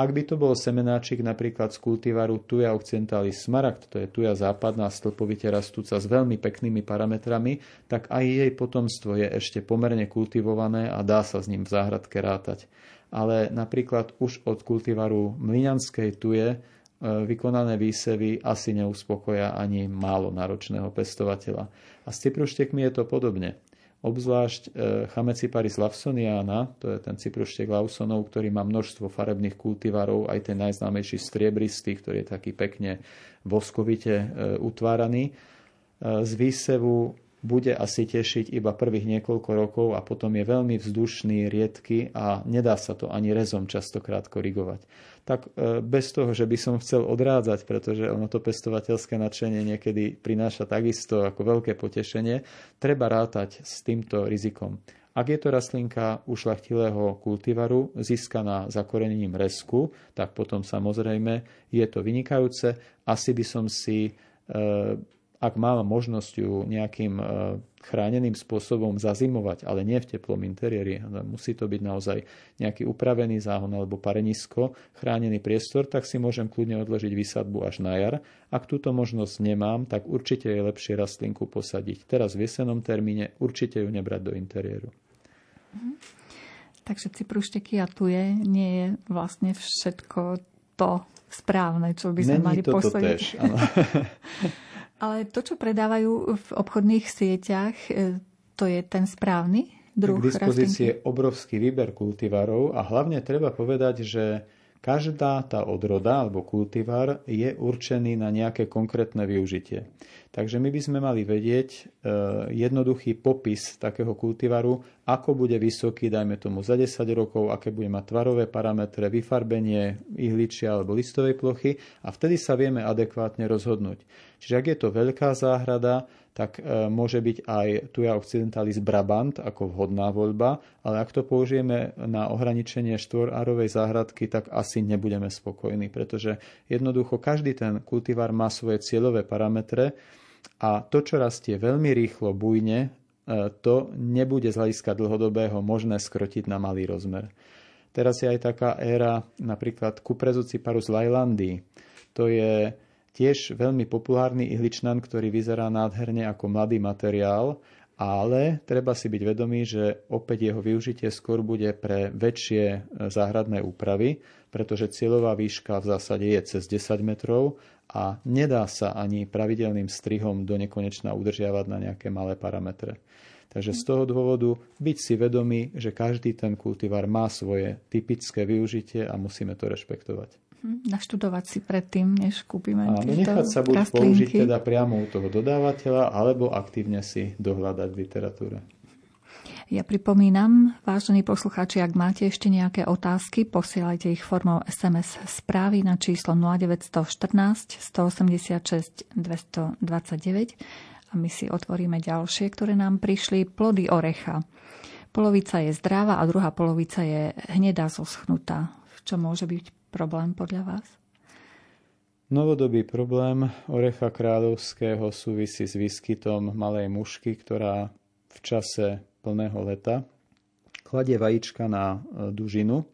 Ak by to bol semenáčik napríklad z kultivaru Tuja occidentalis smaragd, to je tuja západná, stĺpovite rastúca s veľmi peknými parametrami, tak aj jej potomstvo je ešte pomerne kultivované a dá sa s ním v záhradke rátať. Ale napríklad už od kultivaru mliňanskej tuje vykonané výsevy asi neuspokoja ani málo náročného pestovateľa. A s cypruštekmi je to podobne. Obzvlášť e, Chameciparis lawsoniana, to je ten cypruštek Lawsonov, ktorý má množstvo farebných kultivarov, aj ten najznámejší striebristý, ktorý je taký pekne voskovite e, utváraný. Z výsevu bude asi tešiť iba prvých niekoľko rokov a potom je veľmi vzdušný, riedky a nedá sa to ani rezom častokrát korigovať. Tak e, bez toho, že by som chcel odrádzať, pretože ono to pestovateľské nadšenie niekedy prináša takisto ako veľké potešenie, treba rátať s týmto rizikom. Ak je to rastlinka ušlachtilého kultivaru získaná zakorenením resku, tak potom samozrejme je to vynikajúce. Asi by som si e, ak mám možnosť ju nejakým e, chráneným spôsobom zazimovať, ale nie v teplom interiéri, musí to byť naozaj nejaký upravený záhon alebo parenisko, chránený priestor, tak si môžem kľudne odložiť výsadbu až na jar. Ak túto možnosť nemám, tak určite je lepšie rastlinku posadiť. Teraz v jesenom termíne určite ju nebrať do interiéru. Mhm. Takže ciprušteky a tu je, nie je vlastne všetko to správne, čo by sme Není mali posadiť. Tež, Ale to, čo predávajú v obchodných sieťach, e, to je ten správny druh K dispozícii je obrovský výber kultivárov a hlavne treba povedať, že každá tá odroda alebo kultivár je určený na nejaké konkrétne využitie. Takže my by sme mali vedieť e, jednoduchý popis takého kultivaru, ako bude vysoký, dajme tomu za 10 rokov, aké bude mať tvarové parametre, vyfarbenie ihličia alebo listovej plochy a vtedy sa vieme adekvátne rozhodnúť. Čiže ak je to veľká záhrada, tak e, môže byť aj tuja occidentalis brabant ako vhodná voľba, ale ak to použijeme na ohraničenie štvorárovej záhradky, tak asi nebudeme spokojní, pretože jednoducho každý ten kultivár má svoje cieľové parametre a to, čo rastie veľmi rýchlo, bujne, to nebude z hľadiska dlhodobého možné skrotiť na malý rozmer. Teraz je aj taká éra napríklad kuprezu ciparu z Lajlandy. To je tiež veľmi populárny ihličnan, ktorý vyzerá nádherne ako mladý materiál ale treba si byť vedomý, že opäť jeho využitie skôr bude pre väčšie e, záhradné úpravy, pretože cieľová výška v zásade je cez 10 metrov a nedá sa ani pravidelným strihom do nekonečna udržiavať na nejaké malé parametre. Takže z toho dôvodu byť si vedomý, že každý ten kultivar má svoje typické využitie a musíme to rešpektovať. Mhm, naštudovať si predtým, než kúpime a nechať sa buď rastlinky. použiť teda priamo u toho dodávateľa, alebo aktívne si dohľadať v literatúre. Ja pripomínam, vážení poslucháči, ak máte ešte nejaké otázky, posielajte ich formou SMS správy na číslo 0914 186 229 a my si otvoríme ďalšie, ktoré nám prišli. Plody orecha. Polovica je zdravá a druhá polovica je hnedá zoschnutá. Čo môže byť problém podľa vás? Novodobý problém orecha kráľovského súvisí s výskytom malej mušky, ktorá v čase plného leta kladie vajíčka na e, dužinu. E,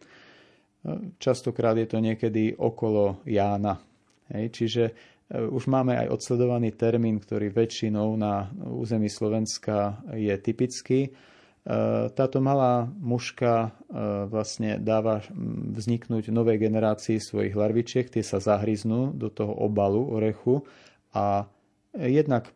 častokrát je to niekedy okolo Jána. Hej, čiže e, už máme aj odsledovaný termín, ktorý väčšinou na území Slovenska je typický táto malá muška e, vlastne dáva vzniknúť novej generácii svojich larvičiek, tie sa zahryznú do toho obalu orechu a jednak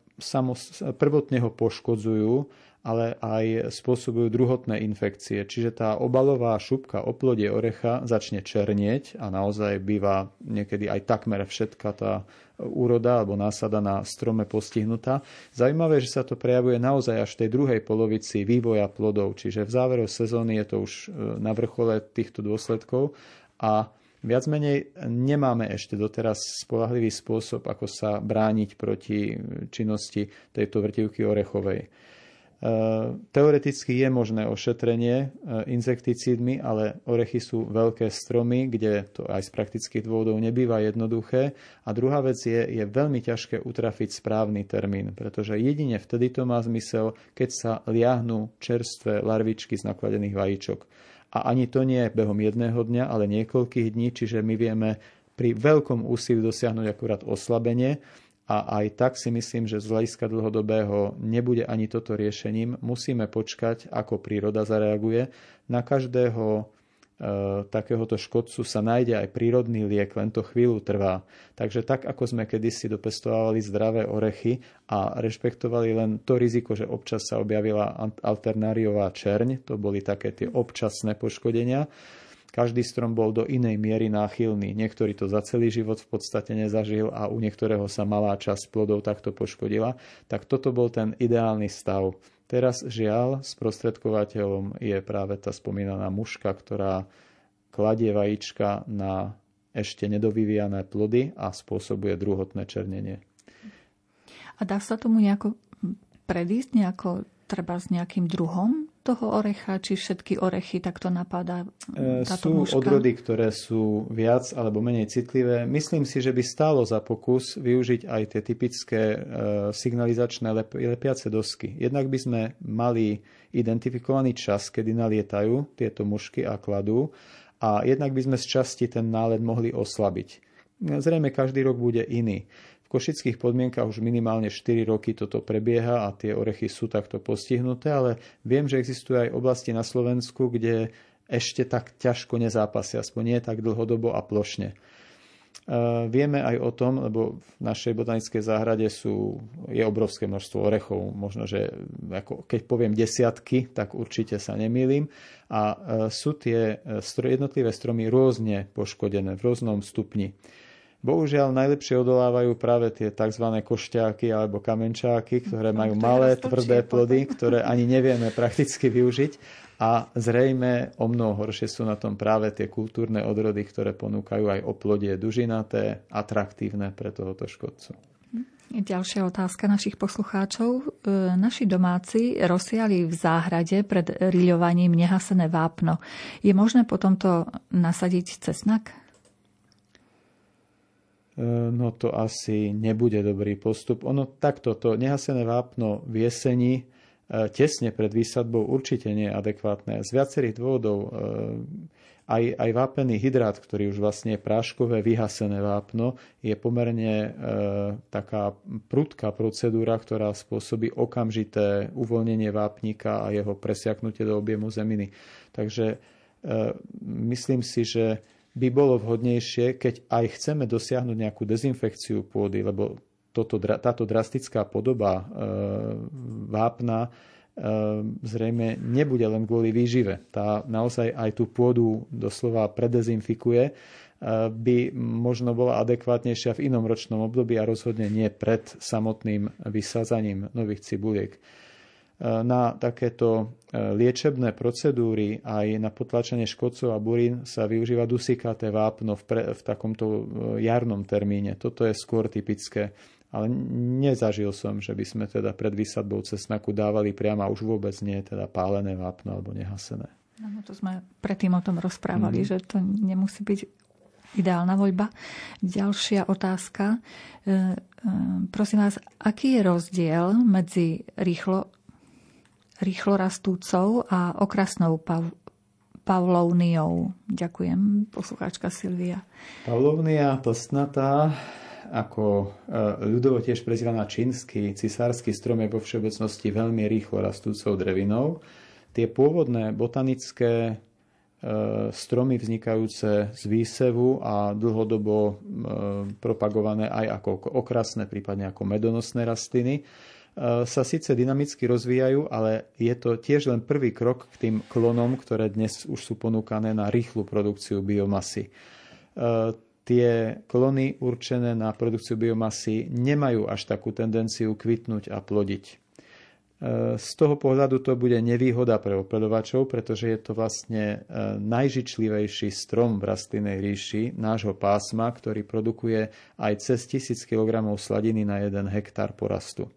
prvotne ho poškodzujú ale aj spôsobujú druhotné infekcie. Čiže tá obalová šupka oplodie orecha začne černieť a naozaj býva niekedy aj takmer všetka tá úroda alebo násada na strome postihnutá. Zajímavé, že sa to prejavuje naozaj až v tej druhej polovici vývoja plodov, čiže v záveru sezóny je to už e, na vrchole týchto dôsledkov a Viac menej nemáme ešte doteraz spolahlivý spôsob, ako sa brániť proti činnosti tejto vrtivky orechovej. Eh, teoreticky je možné ošetrenie eh, insekticídmi, ale orechy sú veľké stromy, kde to aj z praktických dôvodov nebýva jednoduché. A druhá vec je, je veľmi ťažké utrafiť správny termín, pretože jedine vtedy to má zmysel, keď sa liahnú čerstvé larvičky z nakladených vajíčok. A ani to nie je behom jedného dňa, ale niekoľkých dní, čiže my vieme pri veľkom úsilí dosiahnuť akurát oslabenie a aj tak si myslím, že z hľadiska dlhodobého nebude ani toto riešením. Musíme počkať, ako príroda zareaguje. Na každého e, takéhoto škodcu sa nájde aj prírodný liek, len to chvíľu trvá. Takže tak, ako sme kedysi dopestovali zdravé orechy a rešpektovali len to riziko, že občas sa objavila alternáriová čerň, to boli také tie občasné poškodenia, každý strom bol do inej miery náchylný. Niektorý to za celý život v podstate nezažil a u niektorého sa malá časť plodov takto poškodila. Tak toto bol ten ideálny stav. Teraz žiaľ, sprostredkovateľom je práve tá spomínaná muška, ktorá kladie vajíčka na ešte nedovyvíjané plody a spôsobuje druhotné černenie. A dá sa tomu nejako predísť, nejako treba s nejakým druhom toho orecha, či všetky orechy takto napadá e, táto Sú mužka? odrody, ktoré sú viac alebo menej citlivé. Myslím si, že by stálo za pokus využiť aj tie typické e, signalizačné lepiace dosky. Jednak by sme mali identifikovaný čas, kedy nalietajú tieto mušky a kladú a jednak by sme z časti ten náled mohli oslabiť. Zrejme každý rok bude iný košických podmienkach už minimálne 4 roky toto prebieha a tie orechy sú takto postihnuté, ale viem, že existujú aj oblasti na Slovensku, kde ešte tak ťažko nezápasia, aspoň nie tak dlhodobo a plošne. E, vieme aj o tom, lebo v našej botanickej záhrade sú, je obrovské množstvo orechov. Možno, že ako, keď poviem desiatky, tak určite sa nemýlim. A e, sú tie e, jednotlivé stromy rôzne poškodené v rôznom stupni. Bohužiaľ najlepšie odolávajú práve tie tzv. košťáky alebo kamenčáky, ktoré majú malé, tvrdé plody, ktoré ani nevieme prakticky využiť. A zrejme o mnoho horšie sú na tom práve tie kultúrne odrody, ktoré ponúkajú aj oplodie dužinaté, atraktívne pre tohoto škodcu. Ďalšia otázka našich poslucháčov. E, naši domáci rozsiali v záhrade pred riľovaním nehasené vápno. Je možné potom to nasadiť cesnak? E, no to asi nebude dobrý postup. Ono takto, to nehasené vápno v jeseni e, tesne pred výsadbou určite nie je adekvátne. Z viacerých dôvodov aj, aj vápený hydrát, ktorý už vlastne je práškové, vyhasené vápno, je pomerne e, taká prudká procedúra, ktorá spôsobí okamžité uvoľnenie vápnika a jeho presiaknutie do objemu zeminy. Takže e, myslím si, že by bolo vhodnejšie, keď aj chceme dosiahnuť nejakú dezinfekciu pôdy, lebo toto, táto drastická podoba e, vápna Ehm, zrejme nebude len kvôli výžive. Tá naozaj aj tú pôdu doslova predezinfikuje, ehm, by možno bola adekvátnejšia v inom ročnom období a rozhodne nie pred samotným vysádzaním nových cibuliek. Na takéto liečebné procedúry aj na potlačenie škodcov a burín sa využíva dusikaté vápno v, pre, v takomto jarnom termíne. Toto je skôr typické ale nezažil som, že by sme teda pred výsadbou cesnaku dávali priamo a už vôbec nie teda pálené vápno alebo nehasené. No, to sme predtým o tom rozprávali, mm. že to nemusí byť ideálna voľba. Ďalšia otázka. E, e, prosím vás, aký je rozdiel medzi rýchlo, rýchlo rastúcou a okrasnou pav, pavlovniou? Ďakujem, poslucháčka Silvia. Pavlovnia snatá ako e, ľudovo tiež prezývaná čínsky cisársky strom je vo všeobecnosti veľmi rýchlo rastúcou drevinou. Tie pôvodné botanické e, stromy vznikajúce z výsevu a dlhodobo e, propagované aj ako okrasné, prípadne ako medonosné rastliny, sa síce dynamicky rozvíjajú, ale je to tiež len prvý krok k tým klonom, ktoré dnes už sú ponúkané na rýchlu produkciu biomasy tie klony určené na produkciu biomasy nemajú až takú tendenciu kvitnúť a plodiť. E, z toho pohľadu to bude nevýhoda pre opeľovačov, pretože je to vlastne e, najžičlivejší strom v rastlinnej ríši nášho pásma, ktorý produkuje aj cez 1000 kg sladiny na 1 hektár porastu.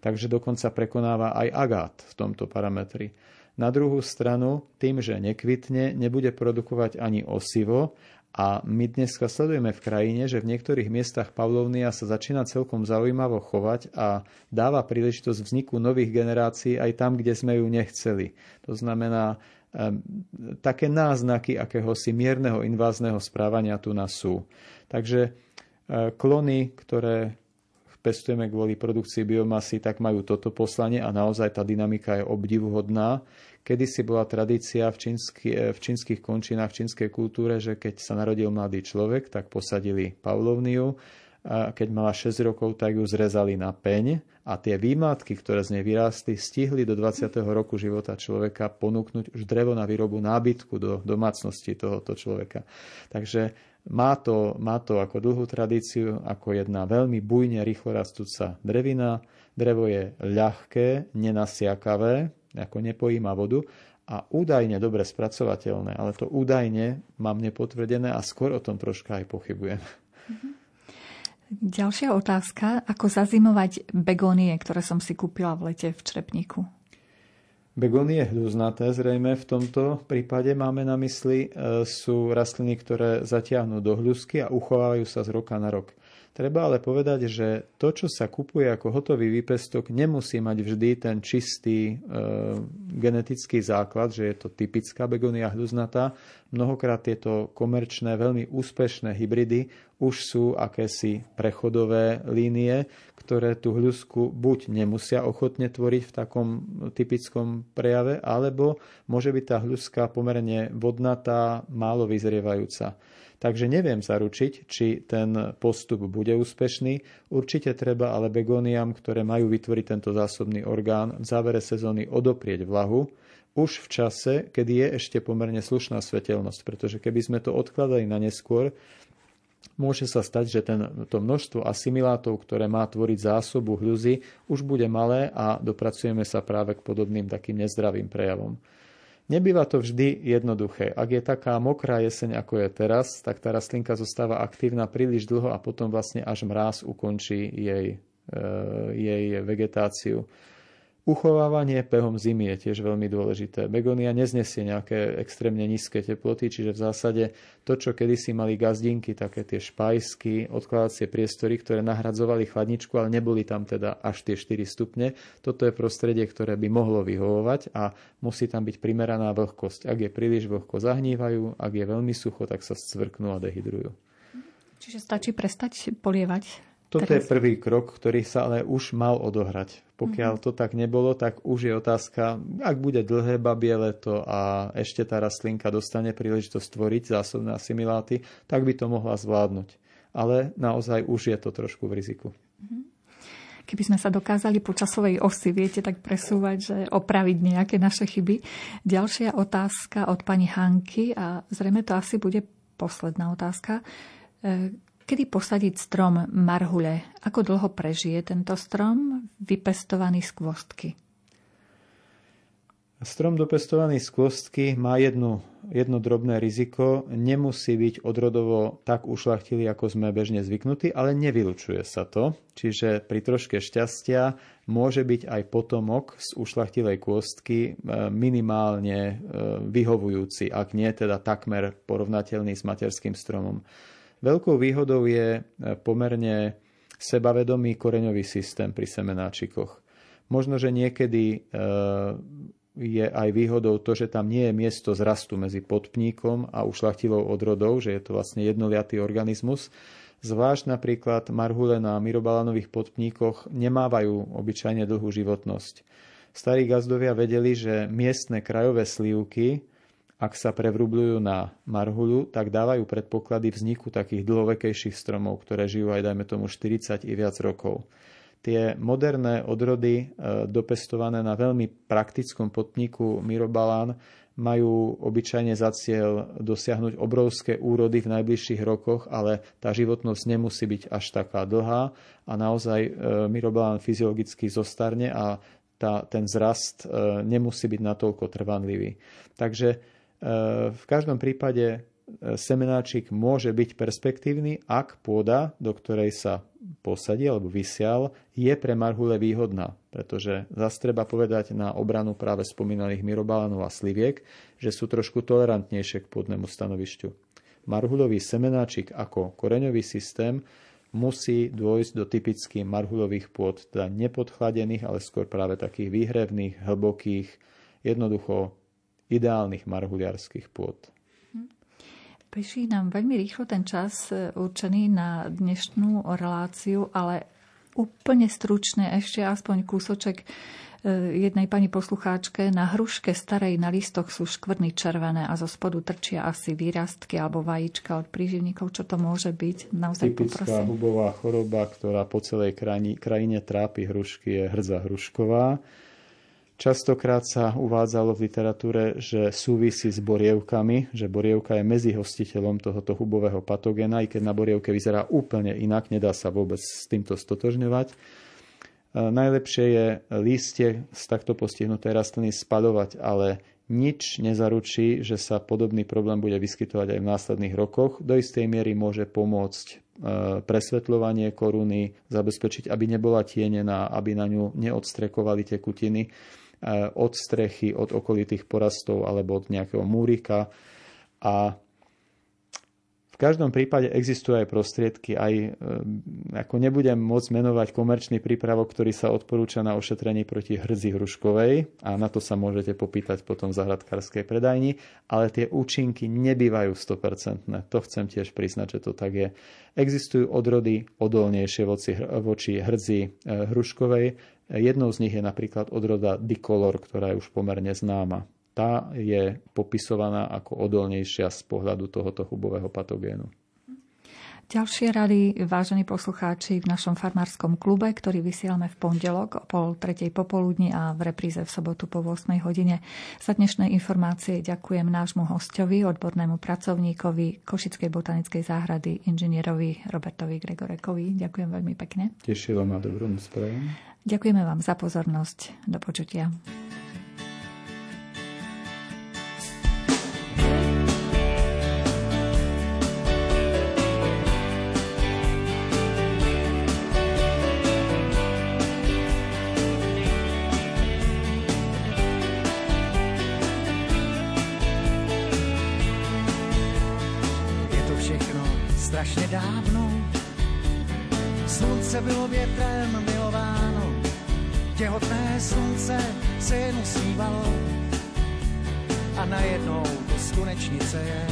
Takže dokonca prekonáva aj agát v tomto parametri. Na druhú stranu, tým, že nekvitne, nebude produkovať ani osivo a my dnes sledujeme v krajine, že v niektorých miestach Pavlovnia sa začína celkom zaujímavo chovať a dáva príležitosť vzniku nových generácií aj tam, kde sme ju nechceli. To znamená, také náznaky akéhosi mierneho invázneho správania tu nás sú. Takže e, klony, ktoré pestujeme kvôli produkcii biomasy, tak majú toto poslanie a naozaj tá dynamika je obdivuhodná. Kedysi bola tradícia v, čínsky, eh, v čínskych končinách, v čínskej kultúre, že keď sa narodil mladý človek, tak posadili pavlovniu. Keď mala 6 rokov, tak ju zrezali na peň a tie výmatky, ktoré z nej vyrástli, stihli do 20. roku života človeka ponúknuť už drevo na výrobu nábytku do domácnosti tohoto človeka. Takže má to, má to ako dlhú tradíciu, ako jedna veľmi bujne rýchlo rastúca drevina. Drevo je ľahké, nenasiakavé, ako nepojíma vodu a údajne dobre spracovateľné, ale to údajne mám nepotvrdené a skôr o tom troška aj pochybujem. Mhm. Ďalšia otázka, ako zazimovať begónie, ktoré som si kúpila v lete v Črepníku? Begónie hľuznaté zrejme v tomto prípade máme na mysli, e, sú rastliny, ktoré zatiahnu do hľuzky a uchovávajú sa z roka na rok. Treba ale povedať, že to, čo sa kupuje ako hotový výpestok, nemusí mať vždy ten čistý e, genetický základ, že je to typická begonia hľuznatá. Mnohokrát tieto komerčné, veľmi úspešné hybridy už sú akési prechodové línie, ktoré tú hľuzku buď nemusia ochotne tvoriť v takom typickom prejave, alebo môže byť tá hľuzka pomerne vodnatá, málo vyzrievajúca. Takže neviem zaručiť, či ten postup bude úspešný. Určite treba ale begóniam, ktoré majú vytvoriť tento zásobný orgán, v závere sezóny odoprieť vlahu, už v čase, kedy je ešte pomerne slušná svetelnosť, pretože keby sme to odkladali na neskôr, môže sa stať, že ten, to množstvo asimilátov, ktoré má tvoriť zásobu hľuzy, už bude malé a dopracujeme sa práve k podobným takým nezdravým prejavom. Nebýva to vždy jednoduché. Ak je taká mokrá jeseň, ako je teraz, tak tá rastlinka zostáva aktívna príliš dlho a potom vlastne až mráz ukončí jej, e, jej vegetáciu. Uchovávanie behom zimy je tiež veľmi dôležité. Begonia neznesie nejaké extrémne nízke teploty, čiže v zásade to, čo kedysi mali gazdinky, také tie špajsky, odkladacie priestory, ktoré nahradzovali chladničku, ale neboli tam teda až tie 4 stupne, toto je prostredie, ktoré by mohlo vyhovovať a musí tam byť primeraná vlhkosť. Ak je príliš vlhko, zahnívajú, ak je veľmi sucho, tak sa scvrknú a dehydrujú. Čiže stačí prestať polievať toto Teraz... je prvý krok, ktorý sa ale už mal odohrať. Pokiaľ mm-hmm. to tak nebolo, tak už je otázka, ak bude dlhé babie leto a ešte tá rastlinka dostane príležitosť tvoriť zásobné asimiláty, tak by to mohla zvládnuť. Ale naozaj už je to trošku v riziku. Mm-hmm. Keby sme sa dokázali po časovej osi, viete, tak presúvať, že opraviť nejaké naše chyby. Ďalšia otázka od pani Hanky a zrejme to asi bude posledná otázka. Kedy posadiť strom marhule? Ako dlho prežije tento strom vypestovaný z kvostky? Strom dopestovaný z kvostky má jedno, jedno drobné riziko. Nemusí byť odrodovo tak ušlachtilý, ako sme bežne zvyknutí, ale nevylučuje sa to. Čiže pri troške šťastia môže byť aj potomok z ušlachtilej kôstky e, minimálne e, vyhovujúci, ak nie teda takmer porovnateľný s materským stromom. Veľkou výhodou je e, pomerne sebavedomý koreňový systém pri semenáčikoch. Možno, že niekedy e, je aj výhodou to, že tam nie je miesto zrastu medzi podpníkom a ušlachtilou odrodou, že je to vlastne jednoliatý organizmus. Zvlášť napríklad marhule na myrobalánových podpníkoch nemávajú obyčajne dlhú životnosť. Starí gazdovia vedeli, že miestne krajové slívky ak sa prevrubľujú na marhuľu, tak dávajú predpoklady vzniku takých dlhovekejších stromov, ktoré žijú aj dajme tomu 40 i viac rokov. Tie moderné odrody e, dopestované na veľmi praktickom potníku Mirobalán majú obyčajne za cieľ dosiahnuť obrovské úrody v najbližších rokoch, ale tá životnosť nemusí byť až taká dlhá a naozaj e, fyziologicky zostarne a tá, ten zrast e, nemusí byť natoľko trvanlivý. Takže v každom prípade e, semenáčik môže byť perspektívny, ak pôda, do ktorej sa posadí alebo vysial, je pre marhule výhodná. Pretože zase treba povedať na obranu práve spomínaných myrobalánov a sliviek, že sú trošku tolerantnejšie k pôdnemu stanovišťu. Marhulový semenáčik ako koreňový systém musí dôjsť do typických marhulových pôd, teda nepodchladených, ale skôr práve takých výhrevných, hlbokých, jednoducho ideálnych marhuliarských pôd. Peší nám veľmi rýchlo ten čas e, určený na dnešnú reláciu, ale úplne stručne ešte aspoň kúsoček e, jednej pani poslucháčke. Na hruške starej na listoch sú škvrny červené a zo spodu trčia asi výrastky alebo vajíčka od príživníkov. Čo to môže byť? Naozaj Typická poprosím. hubová choroba, ktorá po celej krajine, krajine trápi hrušky, je hrdza hrušková. Častokrát sa uvádzalo v literatúre, že súvisí s borievkami, že borievka je medzi hostiteľom tohoto hubového patogéna, aj keď na borievke vyzerá úplne inak, nedá sa vôbec s týmto stotožňovať. Najlepšie je lístie z takto postihnutej rastliny spadovať, ale nič nezaručí, že sa podobný problém bude vyskytovať aj v následných rokoch. Do istej miery môže pomôcť e, presvetľovanie koruny, zabezpečiť, aby nebola tienená, aby na ňu neodstrekovali tekutiny od strechy, od okolitých porastov alebo od nejakého múrika. A v každom prípade existujú aj prostriedky, aj eh, ako nebudem môcť menovať komerčný prípravok, ktorý sa odporúča na ošetrenie proti hrdzi hruškovej a na to sa môžete popýtať potom v zahradkárskej predajni, ale tie účinky nebývajú 100%. To chcem tiež priznať, že to tak je. Existujú odrody odolnejšie voči, hrdzi eh, hruškovej, Jednou z nich je napríklad odroda dikolor, ktorá je už pomerne známa. Tá je popisovaná ako odolnejšia z pohľadu tohoto hubového patogénu. Ďalšie rady, vážení poslucháči, v našom farmárskom klube, ktorý vysielame v pondelok o pol tretej popoludni a v repríze v sobotu po 8 hodine. Za dnešné informácie ďakujem nášmu hostovi, odbornému pracovníkovi Košickej botanickej záhrady, inžinierovi Robertovi Gregorekovi. Ďakujem veľmi pekne. Tešilo ma dobrú spravom. Ďakujeme vám za pozornosť. Do počutia. Je.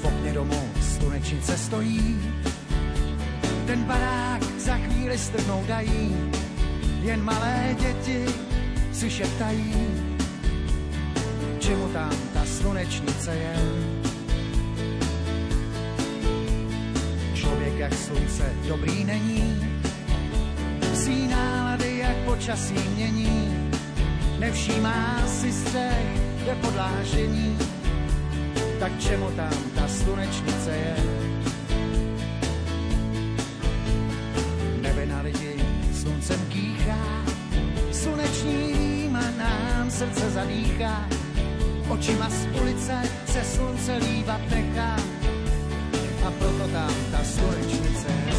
V okně domu slunečnice stojí, ten barák za chvíli strhnou dají, jen malé děti si šeptají, čemu tam ta slunečnice je. Člověk jak slunce dobrý není, psí nálady jak počasí mění, nevšímá si střech, je podlážení, tak čemu tam ta slunečnice je. Nebe na lidi sluncem kýchá, sluneční rýma nám srdce zadýchá, očima z ulice se slunce lívat nechá a proto tam ta slunečnice je.